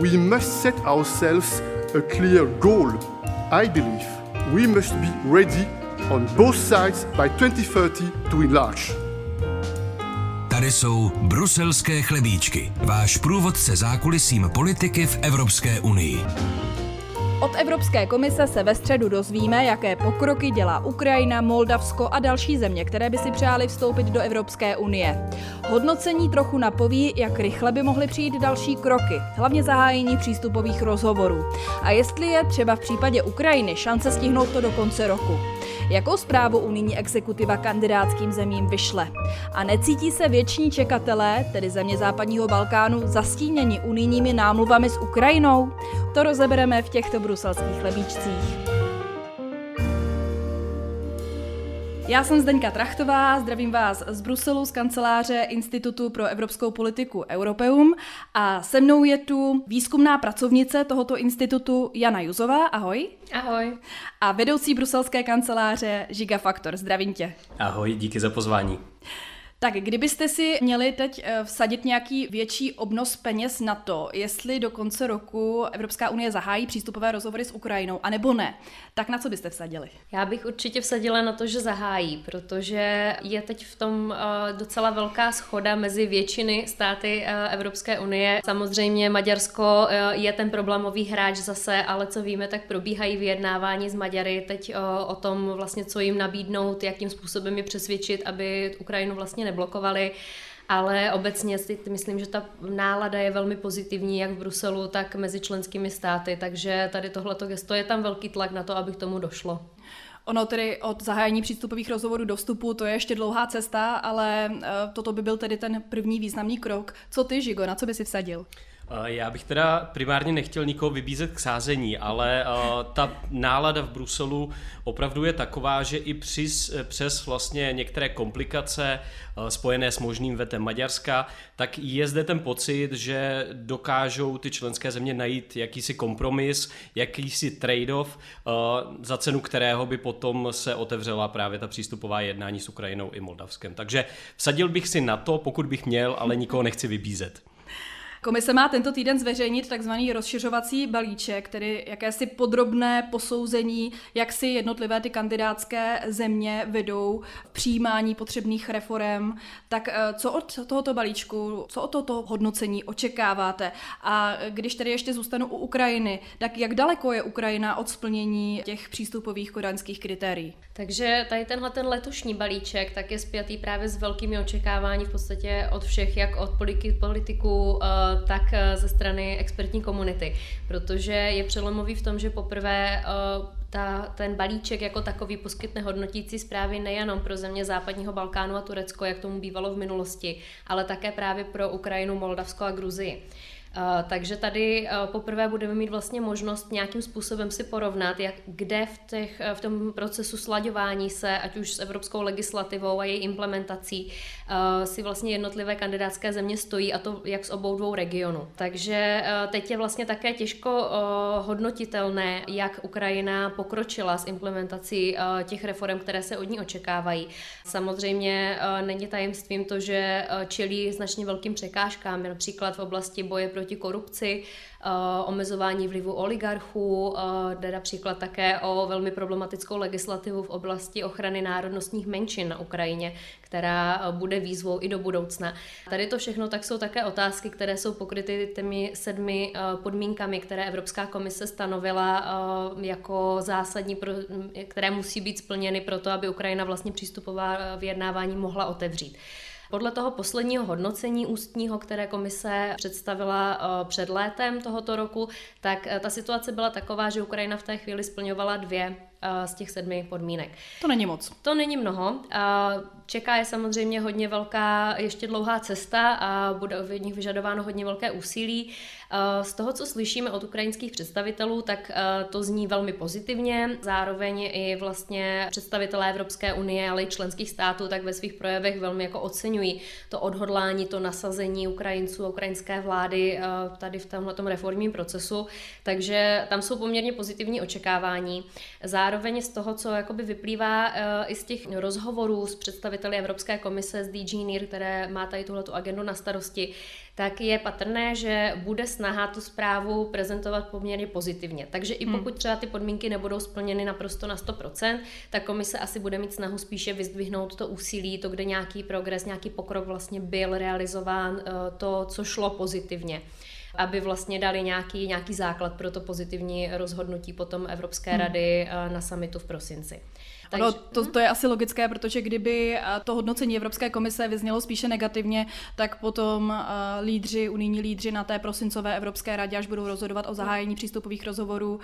we must set ourselves a clear goal. I believe we must be ready on both sides by 2030 to enlarge. Tady jsou bruselské chlebíčky, váš průvodce zákulisím politiky v Evropské unii. Od Evropské komise se ve středu dozvíme, jaké pokroky dělá Ukrajina, Moldavsko a další země, které by si přáli vstoupit do Evropské unie. Hodnocení trochu napoví, jak rychle by mohly přijít další kroky, hlavně zahájení přístupových rozhovorů. A jestli je třeba v případě Ukrajiny šance stihnout to do konce roku. Jakou zprávu unijní exekutiva kandidátským zemím vyšle? A necítí se věční čekatelé, tedy země západního Balkánu, zastíněni unijními námluvami s Ukrajinou? To rozebereme v těchto bruselských chlebíčcích. Já jsem Zdeňka Trachtová, zdravím vás z Bruselu, z kanceláře Institutu pro evropskou politiku Europeum a se mnou je tu výzkumná pracovnice tohoto institutu Jana Juzová, ahoj. Ahoj. A vedoucí bruselské kanceláře Žiga Faktor, zdravím tě. Ahoj, díky za pozvání. Tak kdybyste si měli teď eh, vsadit nějaký větší obnos peněz na to, jestli do konce roku Evropská unie zahájí přístupové rozhovory s Ukrajinou, anebo ne, tak na co byste vsadili? Já bych určitě vsadila na to, že zahájí, protože je teď v tom eh, docela velká schoda mezi většiny státy eh, Evropské unie. Samozřejmě Maďarsko je ten problémový hráč zase, ale co víme, tak probíhají vyjednávání s Maďary teď o tom vlastně, co jim nabídnout, jakým způsobem je přesvědčit, aby Ukrajinu vlastně neblokovali, ale obecně si myslím, že ta nálada je velmi pozitivní jak v Bruselu, tak mezi členskými státy, takže tady tohleto gesto je tam velký tlak na to, aby k tomu došlo. Ono tedy od zahájení přístupových rozhovorů do vstupu, to je ještě dlouhá cesta, ale eh, toto by byl tedy ten první významný krok. Co ty, Žigo, na co by si vsadil? Já bych teda primárně nechtěl nikoho vybízet k sázení, ale ta nálada v Bruselu opravdu je taková, že i přes, přes vlastně některé komplikace spojené s možným vetem Maďarska, tak je zde ten pocit, že dokážou ty členské země najít jakýsi kompromis, jakýsi trade-off, za cenu kterého by potom se otevřela právě ta přístupová jednání s Ukrajinou i Moldavskem. Takže vsadil bych si na to, pokud bych měl, ale nikoho nechci vybízet. Komise má tento týden zveřejnit takzvaný rozšiřovací balíček, tedy jakési podrobné posouzení, jak si jednotlivé ty kandidátské země vedou v přijímání potřebných reform. Tak eh, co od tohoto balíčku, co od tohoto hodnocení očekáváte? A když tedy ještě zůstanu u Ukrajiny, tak jak daleko je Ukrajina od splnění těch přístupových kodaňských kritérií? Takže tady tenhle ten letošní balíček tak je spjatý právě s velkými očekávání v podstatě od všech, jak od politiků, eh, tak eh, ze strany expertní komunity, protože je přelomový v tom, že poprvé eh, ta, ten balíček jako takový poskytne hodnotící zprávy nejenom pro země západního Balkánu a Turecko, jak tomu bývalo v minulosti, ale také právě pro Ukrajinu, Moldavsko a Gruzii. Uh, takže tady uh, poprvé budeme mít vlastně možnost nějakým způsobem si porovnat, jak, kde v, těch, uh, v tom procesu slaďování se, ať už s evropskou legislativou a její implementací, si vlastně jednotlivé kandidátské země stojí a to jak z obou dvou regionů. Takže teď je vlastně také těžko hodnotitelné, jak Ukrajina pokročila s implementací těch reform, které se od ní očekávají. Samozřejmě není tajemstvím to, že čelí značně velkým překážkám, například v oblasti boje proti proti korupci, eh, omezování vlivu oligarchů, eh, jde například také o velmi problematickou legislativu v oblasti ochrany národnostních menšin na Ukrajině, která eh, bude výzvou i do budoucna. Tady to všechno tak jsou také otázky, které jsou pokryty těmi sedmi podmínkami, které Evropská komise stanovila jako zásadní, které musí být splněny pro to, aby Ukrajina vlastně přístupová vyjednávání mohla otevřít. Podle toho posledního hodnocení ústního, které komise představila eh, před létem tohoto roku, tak eh, ta situace byla taková, že Ukrajina v té chvíli splňovala dvě eh, z těch sedmi podmínek. To není moc. To není mnoho. Čeká je samozřejmě hodně velká, ještě dlouhá cesta a bude v nich vyžadováno hodně velké úsilí. Eh, z toho, co slyšíme od ukrajinských představitelů, tak eh, to zní velmi pozitivně. Zároveň i vlastně představitelé Evropské unie, ale i členských států, tak ve svých projevech velmi jako oceňují to odhodlání, to nasazení Ukrajinců ukrajinské vlády eh, tady v tomhle reformním procesu. Takže tam jsou poměrně pozitivní očekávání. Zároveň z toho, co jakoby vyplývá i z těch rozhovorů s představiteli představiteli Evropské komise z DG NIR, které má tady tuhletu agendu na starosti, tak je patrné, že bude snaha tu zprávu prezentovat poměrně pozitivně. Takže i hmm. pokud třeba ty podmínky nebudou splněny naprosto na 100%, tak komise asi bude mít snahu spíše vyzdvihnout to úsilí, to, kde nějaký progres, nějaký pokrok vlastně byl realizován, eh, to, co šlo pozitivně aby vlastně dali nějaký, nějaký základ pro to pozitivní rozhodnutí potom Evropské hmm. rady hmm. na samitu v prosinci. Takže, no, to, to je asi logické, protože kdyby to hodnocení Evropské komise vyznělo spíše negativně, tak potom uh, lídři, unijní lídři na té prosincové Evropské radě, až budou rozhodovat o zahájení přístupových rozhovorů,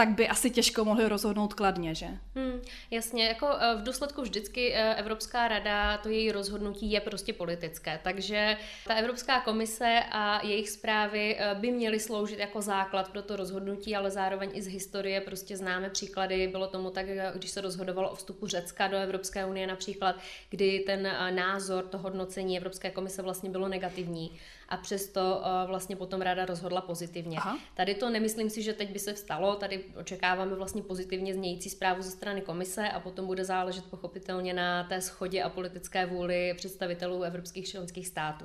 tak by asi těžko mohli rozhodnout kladně, že? Hmm, jasně, jako eh, v důsledku vždycky eh, Evropská rada, to její rozhodnutí je prostě politické, takže ta Evropská komise a jejich zprávy eh, by měly sloužit jako základ pro to rozhodnutí, ale zároveň i z historie prostě známe příklady, bylo tomu tak, když se rozhodovalo o vstupu Řecka do Evropské unie například, kdy ten názor, to hodnocení Evropské komise vlastně bylo negativní a přesto vlastně potom rada rozhodla pozitivně. Aha. Tady to nemyslím si, že teď by se stalo, tady očekáváme vlastně pozitivně znějící zprávu ze strany komise a potom bude záležet pochopitelně na té schodě a politické vůli představitelů evropských členských států.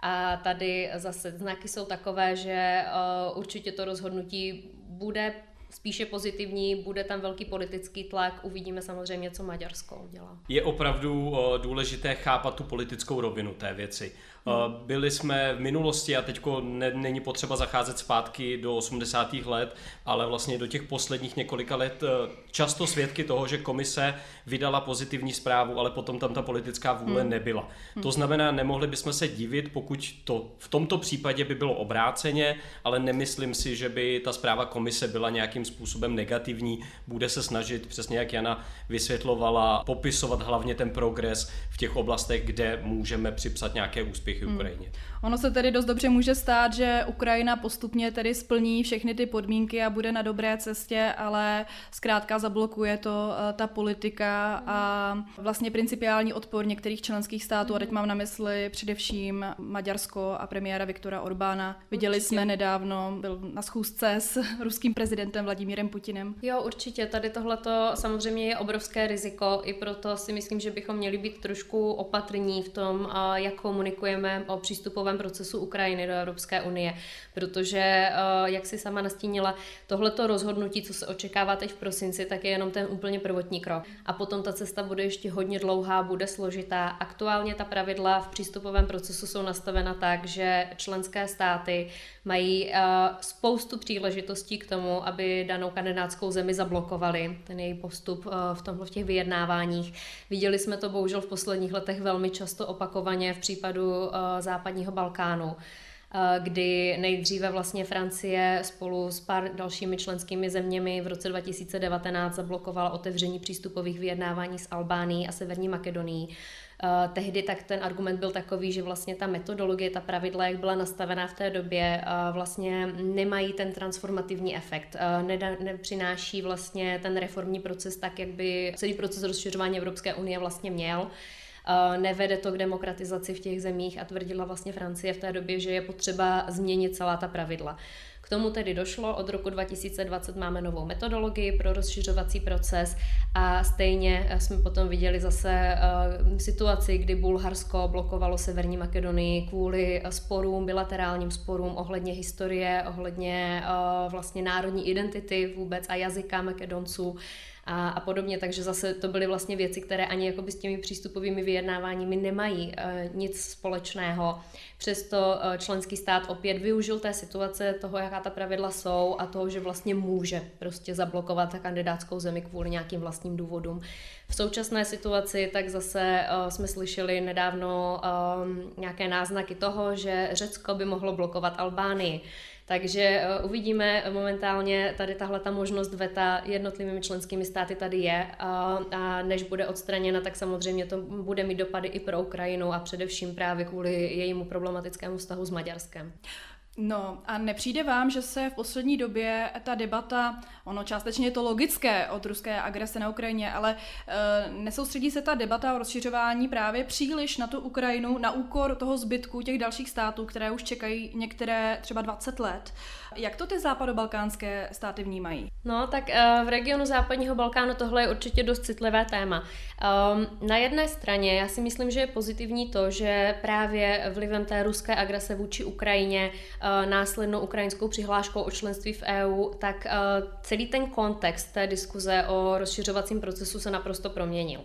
A tady zase znaky jsou takové, že uh, určitě to rozhodnutí bude spíše pozitivní, bude tam velký politický tlak, uvidíme samozřejmě, co Maďarsko udělá. Je opravdu uh, důležité chápat tu politickou rovinu té věci. Hmm. Byli jsme v minulosti a teď ne, není potřeba zacházet zpátky do 80. let, ale vlastně do těch posledních několika let eh, často svědky toho, že komise vydala pozitivní zprávu, ale potom tam ta politická vůle hmm. nebyla. Hmm. To znamená, nemohli bychom se divit, pokud to v tomto případě by bylo obráceně, ale nemyslím si, že by ta zpráva komise byla nějakým způsobem negativní. Bude se snažit, přesně jak Jana vysvětlovala, popisovat hlavně ten progres v těch oblastech, kde můžeme připsat nějaké úspěchy úspěchy hmm. Ukrajině. Ono se tedy dost dobře může stát, že Ukrajina postupně tedy splní všechny ty podmínky a bude na dobré cestě, ale zkrátka zablokuje to uh, ta politika a vlastně principiální odpor některých členských států, a teď mám na mysli především Maďarsko a premiéra Viktora Orbána. Viděli určitě. jsme nedávno, byl na schůzce s ruským prezidentem Vladimírem Putinem. Jo, určitě. Tady tohleto samozřejmě je obrovské riziko, i proto si myslím, že bychom měli být trošku opatrní v tom, jak komunikujeme uvažujeme o přístupovém procesu Ukrajiny do Evropské unie, protože, eh, jak si sama nastínila, tohleto rozhodnutí, co se očekává teď v prosinci, tak je jenom ten úplně prvotní krok. A potom ta cesta bude ještě hodně dlouhá, bude složitá. Aktuálně ta pravidla v přístupovém procesu jsou nastavena tak, že členské státy mají eh, spoustu příležitostí k tomu, aby danou kandidátskou zemi zablokovali ten její postup eh, v tomhle v těch vyjednáváních. Viděli jsme to bohužel v posledních letech velmi často opakovaně v případu Eh, západního Balkánu kdy nejdříve vlastně Francie spolu s pár dalšími členskými zeměmi v roce 2019 zablokovala otevření přístupových vyjednávání s Albánií a Severní Makedonií. Uh, tehdy tak ten argument byl takový, že vlastně ta metodologie, ta pravidla, jak byla nastavená v té době, uh, vlastně nemají ten transformativní efekt. Uh, neda, nepřináší vlastně ten reformní proces tak, jak by celý proces rozšiřování Evropské unie vlastně měl. Eh, nevede to k demokratizaci v těch zemích a tvrdila vlastně Francie v té době, že je potřeba změnit celá ta pravidla. K tomu tedy došlo, od roku 2020 máme novou metodologii pro rozšiřovací proces a stejně eh, jsme potom viděli zase uh, situaci, kdy Bulharsko blokovalo Severní Makedonii kvůli sporům, bilaterálním sporům ohledně historie, ohledně vlastně národní identity vůbec a jazyka Makedonců a, a podobně. Takže zase to byly vlastně věci, které ani s těmi přístupovými vyjednáváními nemají e, nic společného. Přesto e, členský stát opět využil té situace toho, jaká ta pravidla jsou a toho, že vlastně může prostě zablokovat kandidátskou zemi kvůli nějakým vlastním důvodům. V současné situaci tak zase uh, jsme slyšeli nedávno um, nějaké náznaky toho, že Řecko by mohlo blokovat Albánii. Takže uh, uvidíme momentálně tady tahle ta možnost veta jednotlivými členskými státy tady je a, a než bude odstraněna, tak samozřejmě to bude mít dopady i pro Ukrajinu a především právě kvůli jejímu problematickému vztahu s Maďarskem. No a nepřijde vám, že se v poslední době ta debata, ono částečně je to logické od ruské agrese na Ukrajině, ale e, nesoustředí se ta debata o rozšiřování právě příliš na tu Ukrajinu, na úkor toho zbytku těch dalších států, které už čekají některé třeba 20 let. Jak to ty západobalkánské státy vnímají? No, tak uh, v regionu západního Balkánu tohle je určitě dost citlivé téma. Um, na jedné straně já si myslím, že je pozitivní to, že právě vlivem té ruské agrese vůči Ukrajině, uh, následnou ukrajinskou přihláškou o členství v EU, tak uh, celý ten kontext té diskuze o rozšiřovacím procesu se naprosto proměnil.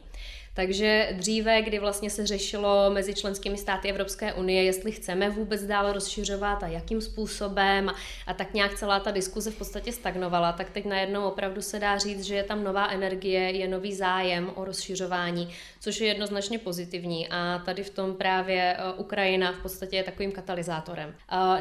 Takže dříve, kdy vlastně se řešilo mezi členskými státy Evropské unie, jestli chceme vůbec dál rozšiřovat a jakým způsobem a tak nějak celá ta diskuze v podstatě stagnovala, tak teď najednou opravdu se dá říct, že je tam nová energie, je nový zájem o rozšiřování, což je jednoznačně pozitivní a tady v tom právě e, Ukrajina v podstatě je takovým katalyzátorem.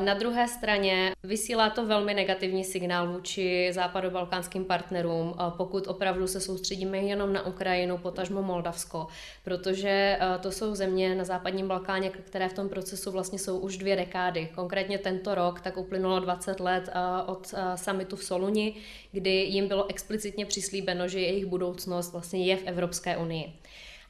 Na druhé straně vysílá to velmi negativní signál vůči západobalkánským partnerům, pokud opravdu se soustředíme jenom na Ukrajinu, potažmo Moldavsko Rusko, protože eh, to jsou země na západním Balkáně, které v tom procesu vlastně jsou už dvě dekády. Konkrétně tento rok tak uplynulo 20 let eh, od eh, summitu v Soluni, kdy jim bylo explicitně přislíbeno, že jejich budoucnost vlastně je v Evropské unii.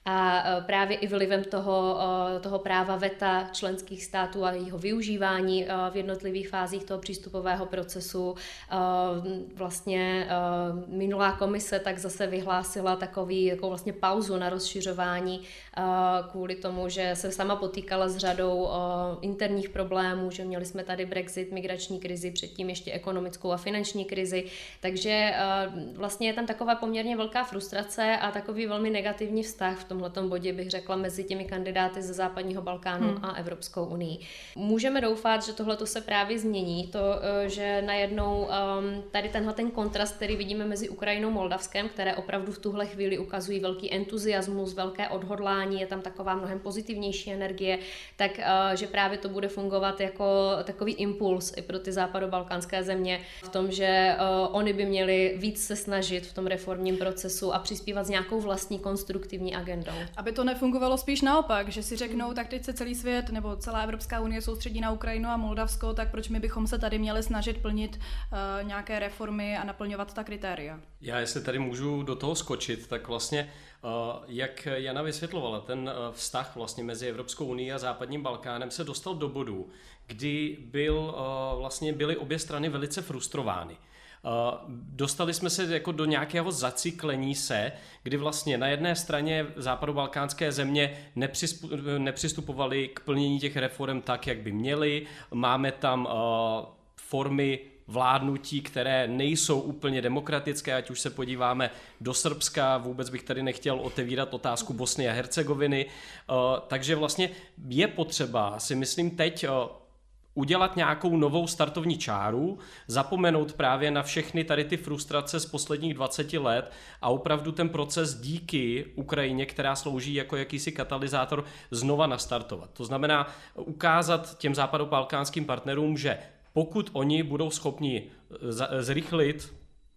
A e, právě i vlivem toho, e, toho práva VETA členských států a jeho využívání e, v jednotlivých fázích toho přístupového procesu vlastně minulá komise tak zase vyhlásila takový, jako vlastně pauzu na rozšiřování kvůli tomu, že se sama potýkala s řadou interních problémů, že měli jsme tady Brexit, migrační krizi, předtím ještě ekonomickou a finanční krizi, takže vlastně je tam taková poměrně velká frustrace a takový velmi negativní vztah v tom tomhle bodě bych řekla mezi těmi kandidáty ze západního Balkánu hmm. a Evropskou unii. Můžeme doufat, že tohle se právě změní, to, eh, že najednou um, tady tenhle ten kontrast, který vidíme mezi Ukrajinou a Moldavskem, které opravdu v tuhle chvíli ukazují velký entuziasmus, velké odhodlání, je tam taková mnohem pozitivnější energie, tak uh, že právě to bude fungovat jako takový impuls i pro ty západobalkánské země v tom, že uh, oni by měli víc se snažit v tom reformním procesu a přispívat s nějakou vlastní konstruktivní agendou agendou. Aby to nefungovalo spíš naopak, že si řeknou, tak teď se celý svět nebo celá Evropská unie soustředí na Ukrajinu a Moldavsko, tak proč my bychom se tady měli snažit plnit uh, nějaké reformy a naplňovat ta kritéria? Já jestli tady můžu do toho skočit, tak vlastně uh, jak Jana vysvětlovala, ten uh, vztah vlastně mezi Evropskou unii a západním Balkánem se dostal do bodu, kdy byl, vlastně byly obě strany velice frustrovány. Dostali jsme se jako do nějakého zaciklení se, kdy vlastně na jedné straně západobalkánské země nepřistupovaly k plnění těch reform tak, jak by měly. Máme tam formy vládnutí, které nejsou úplně demokratické, ať už se podíváme do Srbska, vůbec bych tady nechtěl otevírat otázku Bosny a Hercegoviny. Takže vlastně je potřeba, si myslím teď, udělat nějakou novou startovní čáru, zapomenout právě na všechny tady ty frustrace z posledních 20 let a opravdu ten proces díky Ukrajině, která slouží jako jakýsi katalyzátor, znova nastartovat. To znamená ukázat těm západobalkánským partnerům, že pokud oni budou schopni zrychlit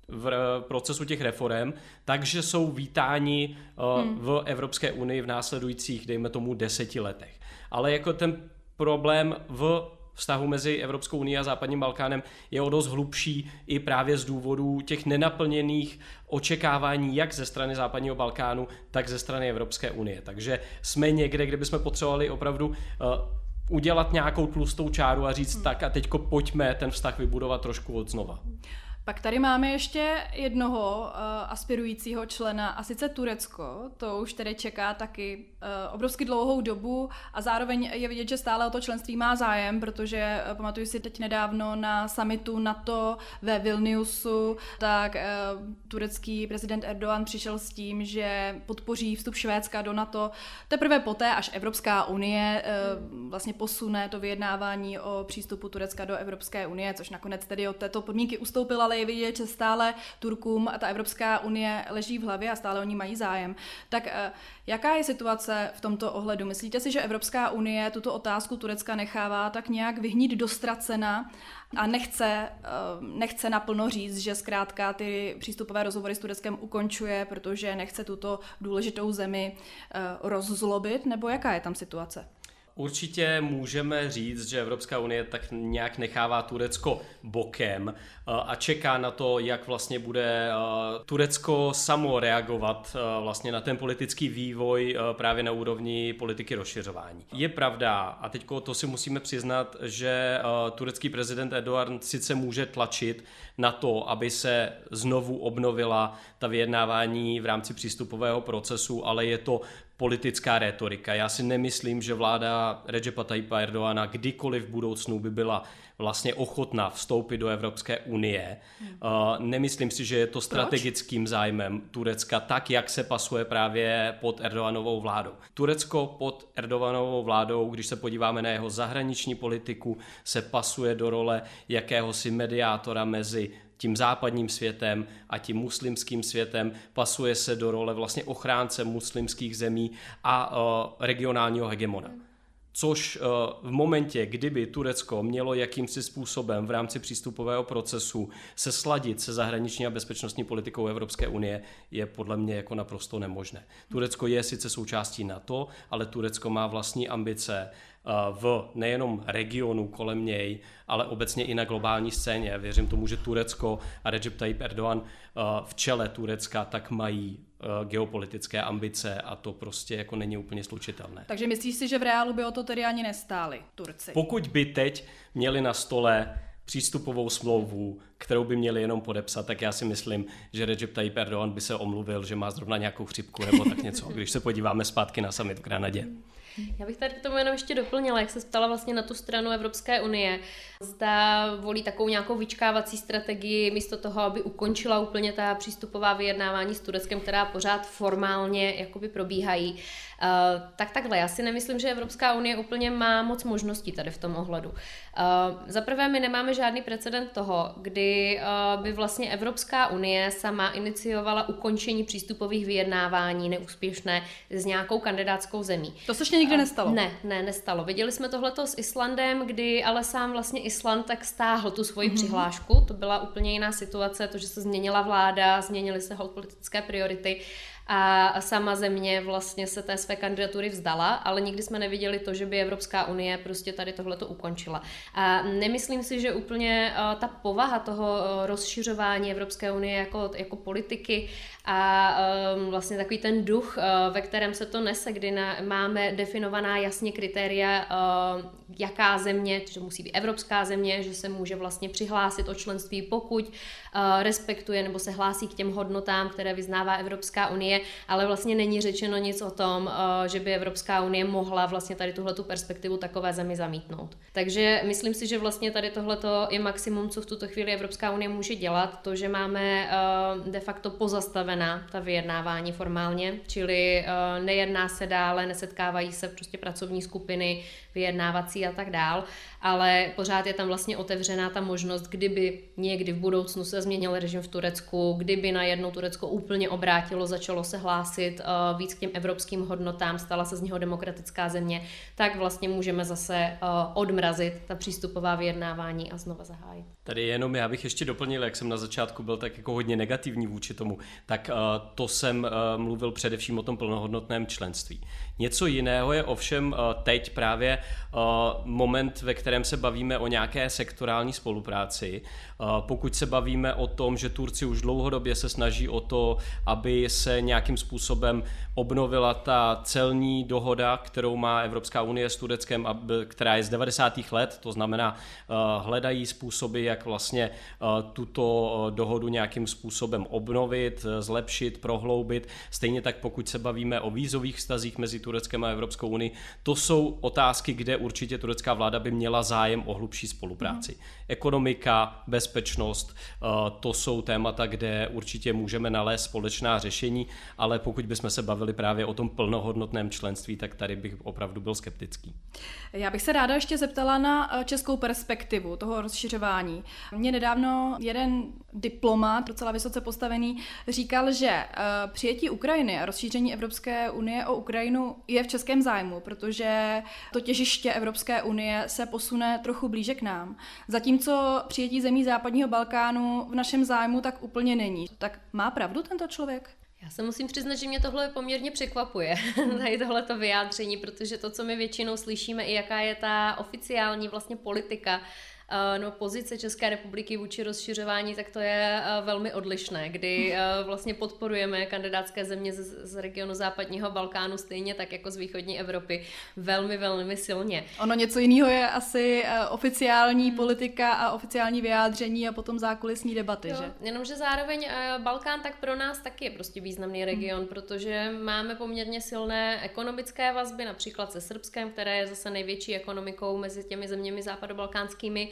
v procesu těch reform, takže jsou vítáni hmm. v Evropské unii v následujících, dejme tomu, deseti letech. Ale jako ten problém v vztahu mezi Evropskou unii a západním Balkánem je o dost hlubší i právě z důvodů těch nenaplněných očekávání jak ze strany západního Balkánu, tak ze strany Evropské unie. Takže jsme někde, kde bychom potřebovali opravdu uh, udělat nějakou tlustou čáru a říct hmm. tak a teďko pojďme ten vztah vybudovat trošku od znova. Pak tady máme ještě jednoho uh, aspirujícího člena, a sice Turecko. To už tedy čeká taky uh, obrovsky dlouhou dobu a zároveň je vidět, že stále o to členství má zájem, protože uh, pamatuju si teď nedávno na summitu NATO ve Vilniusu, tak uh, turecký prezident Erdogan přišel s tím, že podpoří vstup Švédska do NATO teprve poté, až Evropská unie uh, vlastně posune to vyjednávání o přístupu Turecka do Evropské unie, což nakonec tedy od této podmínky ustoupila, ale je vidět, že stále Turkům a ta Evropská unie leží v hlavě a stále oni mají zájem. Tak eh, jaká je situace v tomto ohledu? Myslíte si, že Evropská unie tuto otázku Turecka nechává tak nějak vyhnít do ztracena a nechce, eh, nechce naplno říct, že zkrátka ty přístupové rozhovory s Tureckem ukončuje, protože nechce tuto důležitou zemi eh, rozzlobit, nebo jaká je tam situace? Určitě můžeme říct, že Evropská unie tak nějak nechává Turecko bokem a čeká na to, jak vlastně bude Turecko samo reagovat vlastně na ten politický vývoj právě na úrovni politiky rozšiřování. Je pravda, a teď to si musíme přiznat, že turecký prezident Erdogan sice může tlačit na to, aby se znovu obnovila ta vyjednávání v rámci přístupového procesu, ale je to politická rétorika. Já si nemyslím, že vláda Recepa Tayyipa Erdoana kdykoliv v budoucnu by byla vlastně ochotná vstoupit do Evropské unie. Hmm. Uh, nemyslím si, že je to strategickým Proč? zájmem Turecka, tak jak se pasuje právě pod Erdoganovou vládou. Turecko pod Erdoganovou vládou, když se podíváme na jeho zahraniční politiku, se pasuje do role jakéhosi mediátora mezi tím západním světem a tím muslimským světem, pasuje se do role vlastně ochránce muslimských zemí a uh, regionálního hegemona. Což uh, v momentě, kdyby Turecko mělo jakýmsi způsobem v rámci přístupového procesu se sladit se zahraniční a bezpečnostní politikou Evropské unie, je podle mě jako naprosto nemožné. Turecko je sice součástí NATO, ale Turecko má vlastní ambice v nejenom regionu kolem něj, ale obecně i na globální scéně. Věřím tomu, že Turecko a Recep Tayyip Erdogan v čele Turecka tak mají geopolitické ambice a to prostě jako není úplně slučitelné. Takže myslíš si, že v reálu by o to tedy ani nestáli Turci? Pokud by teď měli na stole přístupovou smlouvu, kterou by měli jenom podepsat, tak já si myslím, že Recep Tayyip Erdogan by se omluvil, že má zrovna nějakou chřipku nebo tak něco, když se podíváme zpátky na summit v Granadě. Já bych tady k tomu jenom ještě doplnila, jak se ptala vlastně na tu stranu Evropské unie. Zda volí takovou nějakou vyčkávací strategii místo toho, aby ukončila úplně ta přístupová vyjednávání s Tureckem, která pořád formálně jakoby probíhají. Uh, tak takhle, já si nemyslím, že Evropská unie úplně má moc možností tady v tom ohledu. Uh, Za prvé, my nemáme žádný precedent toho, kdy uh, by vlastně Evropská unie sama iniciovala ukončení přístupových vyjednávání neúspěšné s nějakou kandidátskou zemí. To se nikdy nestalo? Ne, ne, nestalo. Viděli jsme tohleto s Islandem, kdy ale sám vlastně Island tak stáhl tu svoji mm-hmm. přihlášku. To byla úplně jiná situace, to, že se změnila vláda, změnily se politické priority a sama země vlastně se té své kandidatury vzdala, ale nikdy jsme neviděli to, že by Evropská unie prostě tady tohleto ukončila. A nemyslím si, že úplně eh, ta povaha toho eh, rozšiřování Evropské unie jako, jako politiky a um, vlastně takový ten duch, uh, ve kterém se to nese, kdy na, máme definovaná jasně kritéria, jaká země, že musí být evropská země, že se může vlastně přihlásit o členství, pokud respektuje nebo se hlásí k těm hodnotám, které vyznává Evropská unie, ale vlastně není řečeno nic o tom, uh, že by Evropská unie mohla vlastně tady tuhle perspektivu takové zemi zamítnout. Takže myslím si, že vlastně tady tohleto je maximum, co v tuto chvíli Evropská unie může dělat, to, že máme uh, de facto pozastavené unavená, ta vyjednávání formálně, čili uh, nejedná se dále, nesetkávají se prostě pracovní skupiny, vyjednávací a tak dál, ale pořád je tam vlastně otevřená ta možnost, kdyby někdy v budoucnu se změnil režim v Turecku, kdyby najednou Turecko úplně obrátilo, začalo se hlásit uh, víc k těm evropským hodnotám, stala se z něho demokratická země, tak vlastně můžeme zase uh, odmrazit ta přístupová vyjednávání a znova zahájit. Tady jenom já bych ještě doplnil, jak jsem na začátku byl tak jako hodně negativní vůči tomu, tak uh, to jsem uh, mluvil především o tom plnohodnotném členství. Něco jiného je ovšem uh, teď právě moment, ve kterém se bavíme o nějaké sektorální spolupráci. Pokud se bavíme o tom, že Turci už dlouhodobě se snaží o to, aby se nějakým způsobem obnovila ta celní dohoda, kterou má Evropská unie s Tureckem, která je z 90. let, to znamená, hledají způsoby, jak vlastně uh, tuto dohodu nějakým způsobem obnovit, zlepšit, prohloubit. Stejně tak, pokud se bavíme o vízových vztazích mezi Tureckem a Evropskou unii, to jsou otázky, kde určitě turecká vláda by měla zájem o hlubší spolupráci. Mm. Ekonomika, bezpečnost, eh, to jsou témata, kde určitě můžeme nalézt společná řešení, ale pokud bychom se bavili právě o tom plnohodnotném členství, tak tady bych opravdu byl skeptický. Já bych se ráda ještě zeptala na eh, českou perspektivu toho rozšiřování. Mě nedávno jeden diplomat, docela vysoce postavený, říkal, že eh, přijetí Ukrajiny a rozšíření Evropské unie o Ukrajinu je v českém zájmu, protože to těžiště Evropské unie se posune trochu blíže k nám. Zatímco přijetí zemí západního Balkánu v našem zájmu tak úplně není. Tak má pravdu tento člověk? Já se musím přiznat, že mě tohle poměrně překvapuje, tady tohleto vyjádření, protože to, co my většinou slyšíme, i jaká je ta oficiální vlastně politika no, pozice České republiky vůči rozšiřování, tak to je eh, velmi odlišné, kdy eh, vlastně podporujeme kandidátské země z, z regionu západního Balkánu stejně tak jako z východní Evropy velmi, velmi silně. Ono něco jiného je asi oficiální politika a oficiální vyjádření a potom zákulisní debaty, jo, že? Jenomže zároveň Balkán tak pro nás taky je prostě významný region, hmm. protože máme poměrně silné ekonomické vazby, například se Srbskem, které je zase největší ekonomikou mezi těmi zeměmi západobalkánskými.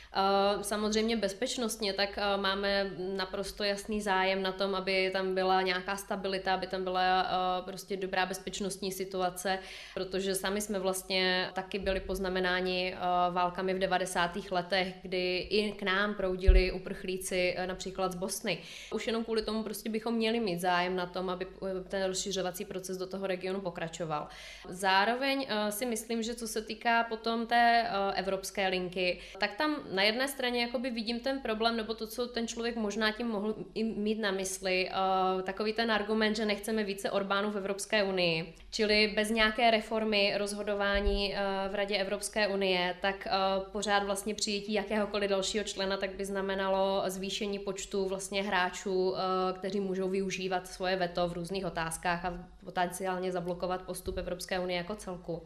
samozřejmě bezpečnostně, tak eh, máme naprosto jasný zájem na tom, aby tam byla nějaká stabilita, aby tam byla eh, prostě dobrá bezpečnostní situace, protože sami jsme vlastně taky byli poznamenáni válkami v 90. letech, kdy i k nám proudili uprchlíci například z Bosny. Už jenom kvůli tomu prostě bychom měli mít zájem na tom, aby ten rozšiřovací proces do toho regionu pokračoval. Zároveň si myslím, že co se týká potom té evropské linky, tak tam na jedné straně jakoby vidím ten problém, nebo to, co ten člověk možná tím mohl mít na mysli, uh, takový ten argument, že nechceme více Orbánů v Evropské unii, čili bez nějaké reformy rozhodování uh, v Radě Evropské unie, tak uh, pořád vlastně přijetí jakéhokoliv dalšího člena, tak by znamenalo zvýšení počtu vlastně hráčů, kteří můžou využívat svoje veto v různých otázkách a potenciálně zablokovat postup Evropské unie jako celku.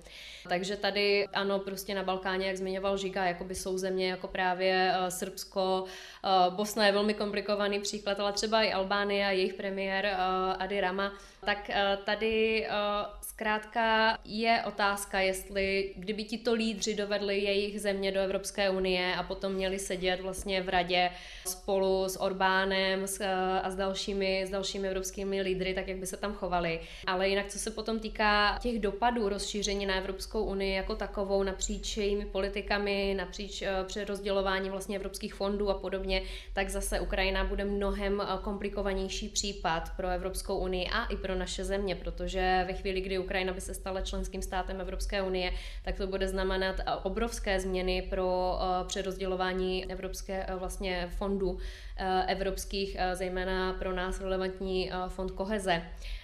Takže tady ano, prostě na Balkáně, jak zmiňoval Žiga, jakoby jsou země jako právě uh, Srbsko, uh, Bosna je velmi komplikovaný příklad, ale třeba i Albánie a jejich premiér uh, Adi Rama, tak uh, tady uh, zkrátka je otázka, jestli kdyby tito lídři dovedli jejich země do Evropské unie a potom měli sedět vlastně v radě spolu s Orbánem uh, a s dalšími, s dalšími evropskými lídry, tak jak by se tam chovali. Ale jinak, co se potom týká těch dopadů rozšíření na Evropskou unii jako takovou napříč jejími politikami, napříč přerozdělování vlastně evropských fondů a podobně, tak zase Ukrajina bude mnohem komplikovanější případ pro Evropskou unii a i pro naše země, protože ve chvíli, kdy Ukrajina by se stala členským státem Evropské unie, tak to bude znamenat uh, obrovské změny pro uh, přerozdělování evropské uh, vlastně fondů evropských, zejména pro nás relevantní fond koheze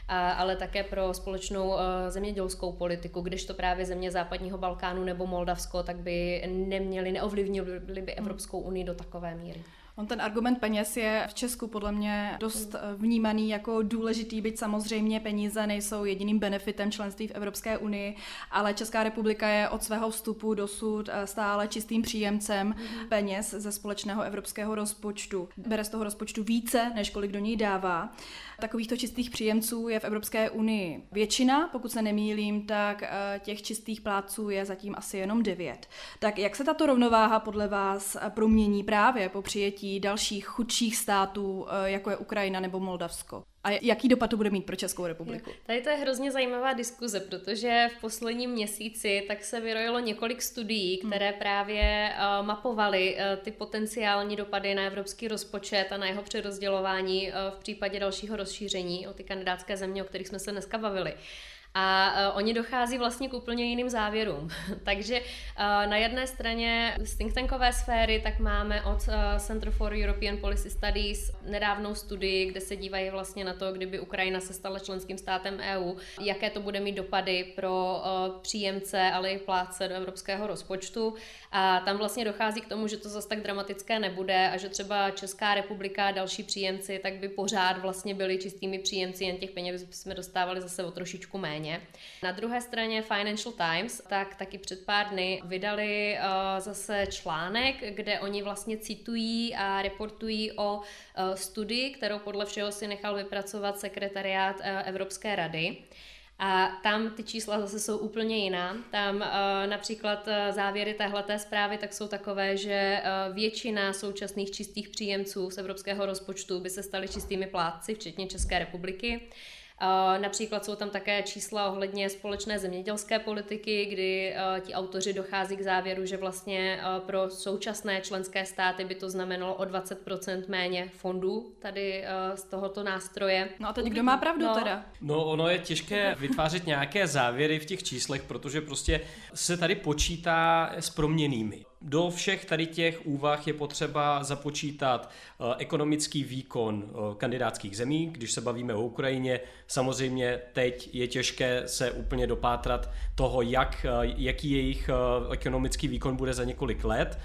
ale také pro společnou zemědělskou politiku, když to právě země západního Balkánu nebo Moldavsko, tak by neměli, neovlivnili by Evropskou unii do takové míry. On ten argument peněz je v Česku podle mě dost eh, vnímaný jako důležitý, byť samozřejmě peníze nejsou jediným benefitem členství v Evropské unii, ale Česká republika je od svého vstupu dosud eh, stále čistým příjemcem mhm. peněz ze společného evropského rozpočtu. Bere z toho rozpočtu více, než kolik do něj dává. Takovýchto čistých příjemců je v Evropské unii většina, pokud se nemýlím, tak eh, těch čistých plátců je zatím asi jenom devět. Tak jak se tato rovnováha podle vás promění právě po přijetí dalších chudších států, eh, jako je Ukrajina nebo Moldavsko. A jaký dopad to bude mít pro Českou republiku? Tady to je hrozně zajímavá diskuze, protože v posledním měsíci tak se vyrojilo několik studií, hmm. které hmm. právě uh, mapovaly uh, ty potenciální dopady na evropský rozpočet a na jeho přerozdělování uh, v případě dalšího rozšíření o ty kandidátské země, o kterých jsme se dneska bavili. A uh, oni dochází vlastně k úplně jiným závěrům. Takže uh, na jedné straně z think tankové sféry tak máme od uh, Center for European Policy Studies nedávnou studii, kde se dívají vlastně na to, kdyby Ukrajina se stala členským státem EU, jaké to bude mít dopady pro uh, příjemce, ale i plátce do evropského rozpočtu. A tam vlastně dochází k tomu, že to zase tak dramatické nebude a že třeba Česká republika a další příjemci tak by pořád vlastně byli čistými příjemci, jen těch peněz jsme dostávali zase o trošičku méně méně. Na druhé straně Financial Times tak taky před pár dny vydali uh, zase článek, kde oni vlastně citují a reportují o uh, studii, kterou podle všeho si nechal vypracovat sekretariát uh, Evropské rady. A tam ty čísla zase jsou úplně jiná. Tam uh, například uh, závěry téhleté zprávy tak jsou takové, že uh, většina současných čistých příjemců z evropského rozpočtu by se staly čistými plátci, včetně České republiky. Například jsou tam také čísla ohledně společné zemědělské politiky, kdy ti autoři dochází k závěru, že vlastně pro současné členské státy by to znamenalo o 20% méně fondů tady z tohoto nástroje. No a teď kdo má pravdu no. teda? No ono je těžké vytvářet nějaké závěry v těch číslech, protože prostě se tady počítá s proměnými. Do všech tady těch úvah je potřeba započítat eh, ekonomický výkon eh, kandidátských zemí. Když se bavíme o Ukrajině, samozřejmě teď je těžké se úplně dopátrat toho, jak, eh, jaký jejich ekonomický výkon bude za několik let.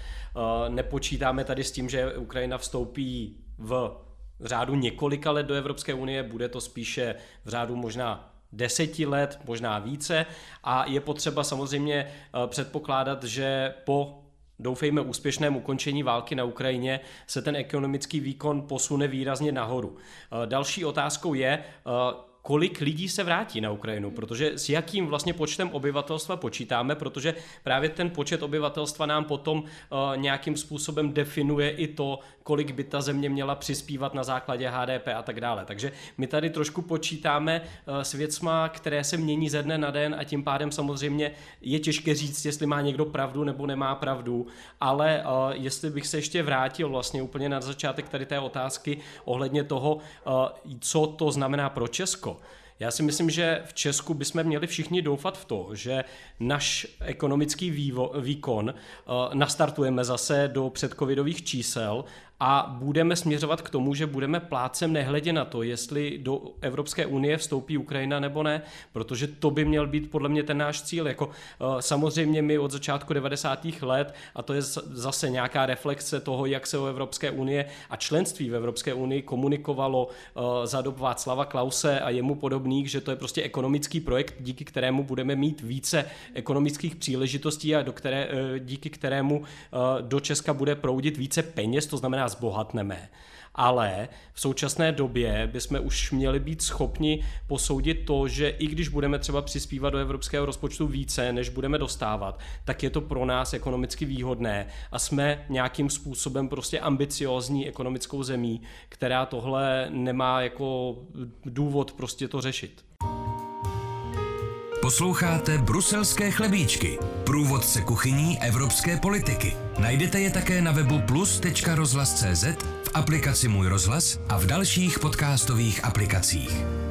Nepočítáme tady s tím, že Ukrajina vstoupí v řádu několika let do Evropské unie, bude to spíše v řádu možná deseti let, možná více a je potřeba samozřejmě předpokládat, že po doufejme úspěšném ukončení války na Ukrajině se ten ekonomický výkon posune výrazně nahoru. Eh, další otázkou je, eh, kolik lidí se vrátí na Ukrajinu, protože s jakým vlastně počtem obyvatelstva počítáme, protože právě ten počet obyvatelstva nám potom uh, nějakým způsobem definuje i to, kolik by ta země měla přispívat na základě HDP a tak dále. Takže my tady trošku počítáme uh, s věcma, které se mění ze dne na den a tím pádem samozřejmě je těžké říct, jestli má někdo pravdu nebo nemá pravdu, ale uh, jestli bych se ještě vrátil vlastně úplně na začátek tady té otázky ohledně toho, uh, co to znamená pro Česko, já si myslím, že v Česku bychom měli všichni doufat v to, že náš ekonomický vývo, výkon nastartujeme zase do předcovidových čísel a budeme směřovat k tomu, že budeme plácem nehledě na to, jestli do Evropské unie vstoupí Ukrajina nebo ne, protože to by měl být podle mě ten náš cíl. Jako, uh, samozřejmě my od začátku 90. let, a to je zase nějaká reflexe toho, jak se o Evropské unie a členství v Evropské unii komunikovalo uh, za dob Václava Klause a jemu podobných, že to je prostě ekonomický projekt, díky kterému budeme mít více ekonomických příležitostí a do které, uh, díky kterému do Česka bude proudit více peněz, to znamená zbohatneme. Ale v současné době bychom už měli být schopni posoudit to, že i když budeme třeba přispívat do evropského rozpočtu více, než budeme dostávat, tak je to pro nás ekonomicky výhodné a jsme nějakým způsobem prostě ambiciózní ekonomickou zemí, která tohle nemá jako důvod prostě to řešit. Posloucháte Bruselské chlebíčky, průvodce kuchyní evropské politiky. Najdete je také na webu plus.rozhlas.cz, v aplikaci Můj rozhlas a v dalších podcastových aplikacích.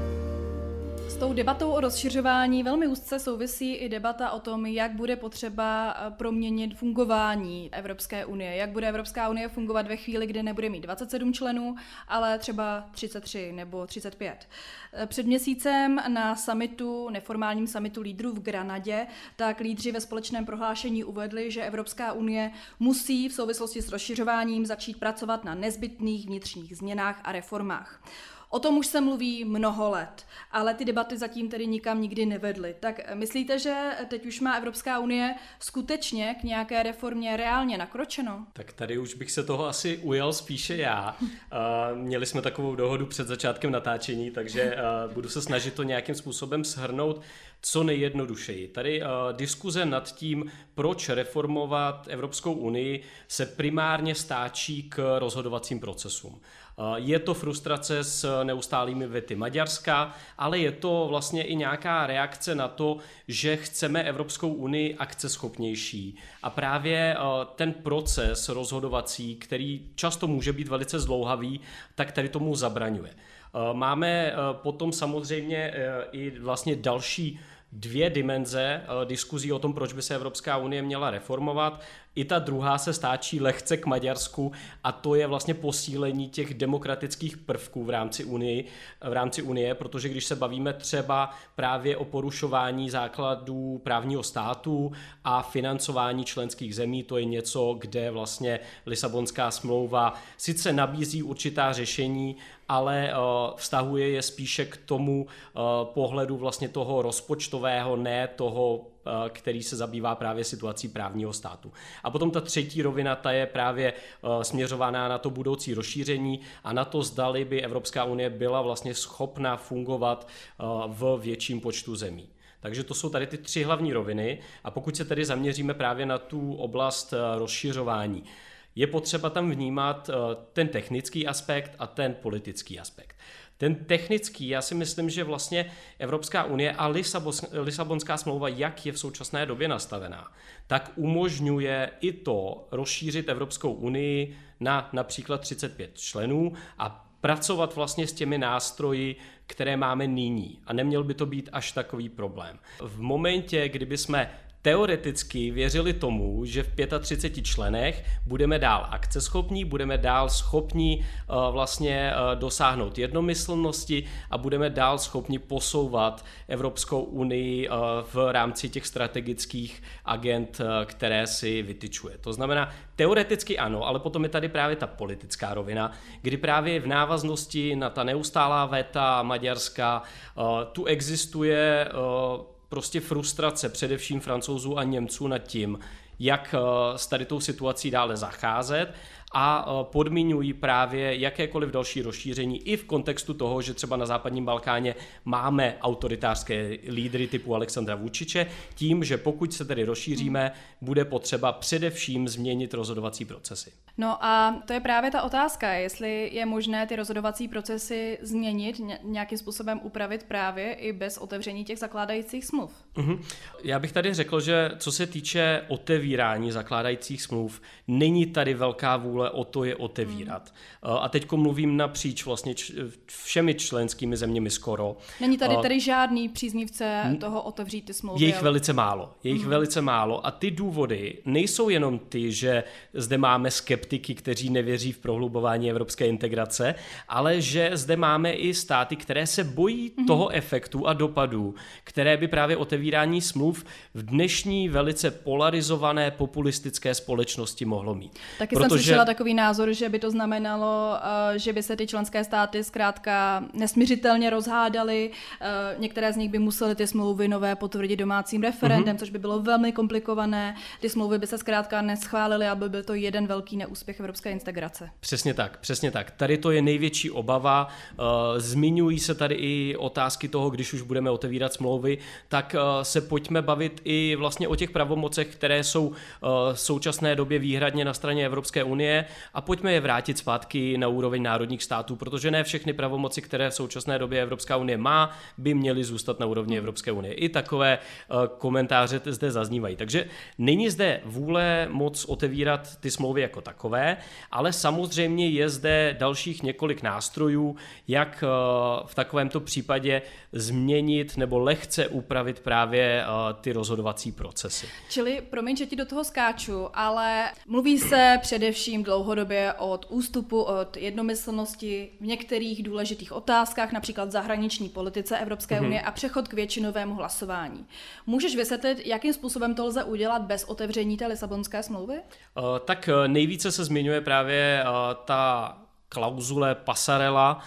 S tou debatou o rozšiřování velmi úzce souvisí i debata o tom, jak bude potřeba eh, proměnit fungování Evropské unie. Jak bude Evropská unie fungovat ve chvíli, kdy nebude mít 27 členů, ale třeba 33 nebo 35. Eh, před měsícem na summitu, neformálním summitu lídrů v Granadě, tak lídři ve společném prohlášení uvedli, že Evropská unie musí v souvislosti s rozšiřováním začít pracovat na nezbytných vnitřních změnách a reformách. O tom už se mluví mnoho let, ale ty debaty zatím tedy nikam nikdy nevedly. Tak myslíte, že teď už má Evropská unie skutečně k nějaké reformě reálně nakročeno? Tak tady už bych se toho asi ujal spíše já. Měli jsme takovou dohodu před začátkem natáčení, takže budu se snažit to nějakým způsobem shrnout co nejjednodušeji. Tady uh, diskuze nad tím, proč reformovat Evropskou unii, se primárně stáčí k rozhodovacím procesům. Je to frustrace s neustálými vety Maďarska, ale je to vlastně i nějaká reakce na to, že chceme Evropskou unii akceschopnější. A právě ten proces rozhodovací, který často může být velice zdlouhavý, tak tady tomu zabraňuje. Máme potom samozřejmě i vlastně další dvě dimenze diskuzí o tom, proč by se Evropská unie měla reformovat. I ta druhá se stáčí lehce k Maďarsku a to je vlastně posílení těch demokratických prvků v rámci Unie, v rámci Unie, protože když se bavíme třeba právě o porušování základů právního státu a financování členských zemí, to je něco, kde vlastně Lisabonská smlouva sice nabízí určitá řešení, ale uh, vztahuje je spíše k tomu uh, pohledu vlastně toho rozpočtového, ne toho Eh, který se zabývá právě situací právního státu. A potom ta třetí rovina, ta je právě eh, směřovaná na to budoucí rozšíření a na to, zdali by Evropská unie byla vlastně schopna fungovat eh, v větším počtu zemí. Takže to jsou tady ty tři hlavní roviny a pokud se tedy zaměříme právě na tu oblast rozšiřování, je potřeba tam vnímat ten technický aspekt a ten politický aspekt. Ten technický, já si myslím, že vlastně Evropská unie a Lisabonská smlouva, jak je v současné době nastavená, tak umožňuje i to rozšířit Evropskou unii na například 35 členů a pracovat vlastně s těmi nástroji, které máme nyní. A neměl by to být až takový problém. V momentě, kdyby jsme teoreticky věřili tomu, že v 35 členech budeme dál akceschopní, budeme dál schopní uh, vlastně uh, dosáhnout jednomyslnosti a budeme dál schopni posouvat Evropskou unii uh, v rámci těch strategických agent, které si vytyčuje. To znamená, teoreticky ano, ale potom je tady právě ta politická rovina, kdy právě v návaznosti na ta neustálá veta Maďarska tu existuje prostě frustrace především francouzů a Němců nad tím, jak eh, s tady tou situací dále zacházet a e, podmiňují právě jakékoliv další rozšíření i v kontextu toho, že třeba na západním Balkáně máme autoritářské lídry typu Alexandra Vučiče, tím, že pokud se tedy rozšíříme, bude potřeba především změnit rozhodovací procesy. No a to je právě ta otázka, jestli je možné ty rozhodovací procesy změnit, nějakým způsobem upravit právě i bez otevření těch zakládajících smluv. Uh-huh. Já bych tady řekl, že co se týče otevírání zakládajících smluv, není tady velká vůle o to je otevírat. Hmm. A teď mluvím napříč vlastně všemi členskými zeměmi skoro. Není tady tady žádný příznivce hmm. toho otevřít ty smlouvy? Je jich velice málo. Je jich hmm. velice málo. A ty důvody nejsou jenom ty, že zde máme skeptiky, kteří nevěří v prohlubování evropské integrace, ale že zde máme i státy, které se bojí hmm. toho efektu a dopadů, které by právě otevírání smluv v dnešní velice polarizované populistické společnosti mohlo mít. Taky Protože... jsem slyšela takový názor, že by to znamenalo, eh, že by se ty členské státy zkrátka nesměřitelně rozhádaly. Eh, některé z nich by musely ty smlouvy nové potvrdit domácím referendem, mm-hmm. což by bylo velmi komplikované. Ty smlouvy by se zkrátka neschválily, aby byl to jeden velký neúspěch evropské integrace. Přesně tak, přesně tak. Tady to je největší obava. Eh, zmiňují se tady i otázky toho, když už budeme otevírat smlouvy, tak se pojďme bavit i vlastně o těch pravomocech, které jsou v současné době výhradně na straně Evropské unie a pojďme je vrátit zpátky na úroveň národních států, protože ne všechny pravomoci, které v současné době Evropská unie má, by měly zůstat na úrovni Evropské unie. I takové eh, komentáře zde zaznívají. Takže není zde vůle moc otevírat ty smlouvy jako takové, ale samozřejmě je zde dalších několik nástrojů, jak eh, v takovémto případě změnit nebo lehce upravit právě eh, ty rozhodovací procesy. Čili, promiň, že ti do toho skáču, ale mluví se především dlouhodobě od ústupu od jednomyslnosti v některých důležitých otázkách, například zahraniční politice Evropské mm-hmm. unie a přechod k většinovému hlasování. Můžeš vysvětlit, jakým způsobem to lze udělat bez otevření té Lisabonské smlouvy? Uh, tak uh, nejvíce se zmiňuje právě uh, ta klauzule Pasarela,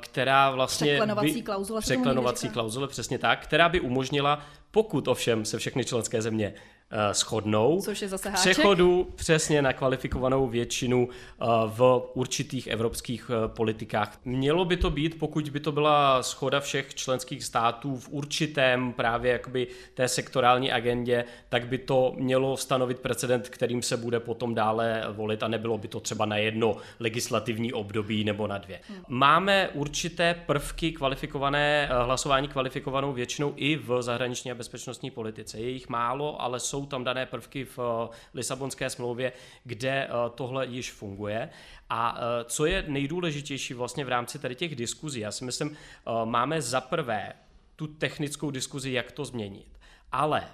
která vlastně... Překlenovací by, klauzule. Překlenovací klauzule, přesně tak, která by umožnila, pokud ovšem se všechny členské země Eh, shodnou. Což je zase háček. Přechodu přesně na kvalifikovanou většinu eh, v určitých evropských eh, politikách. Mělo by to být, pokud by to byla schoda všech členských států v určitém právě jakoby té sektorální agendě, tak by to mělo stanovit precedent, kterým se bude potom dále volit a nebylo by to třeba na jedno legislativní období nebo na dvě. Hmm. Máme určité prvky kvalifikované, hlasování kvalifikovanou většinou i v zahraniční a bezpečnostní politice. Je jich málo, ale jsou jsou tam dané prvky v eh, Lisabonské smlouvě, kde eh, tohle již funguje. A eh, co je nejdůležitější vlastně v rámci tady těch diskuzí, já si myslím, máme za prvé tu technickou diskuzi, jak to změnit. Ale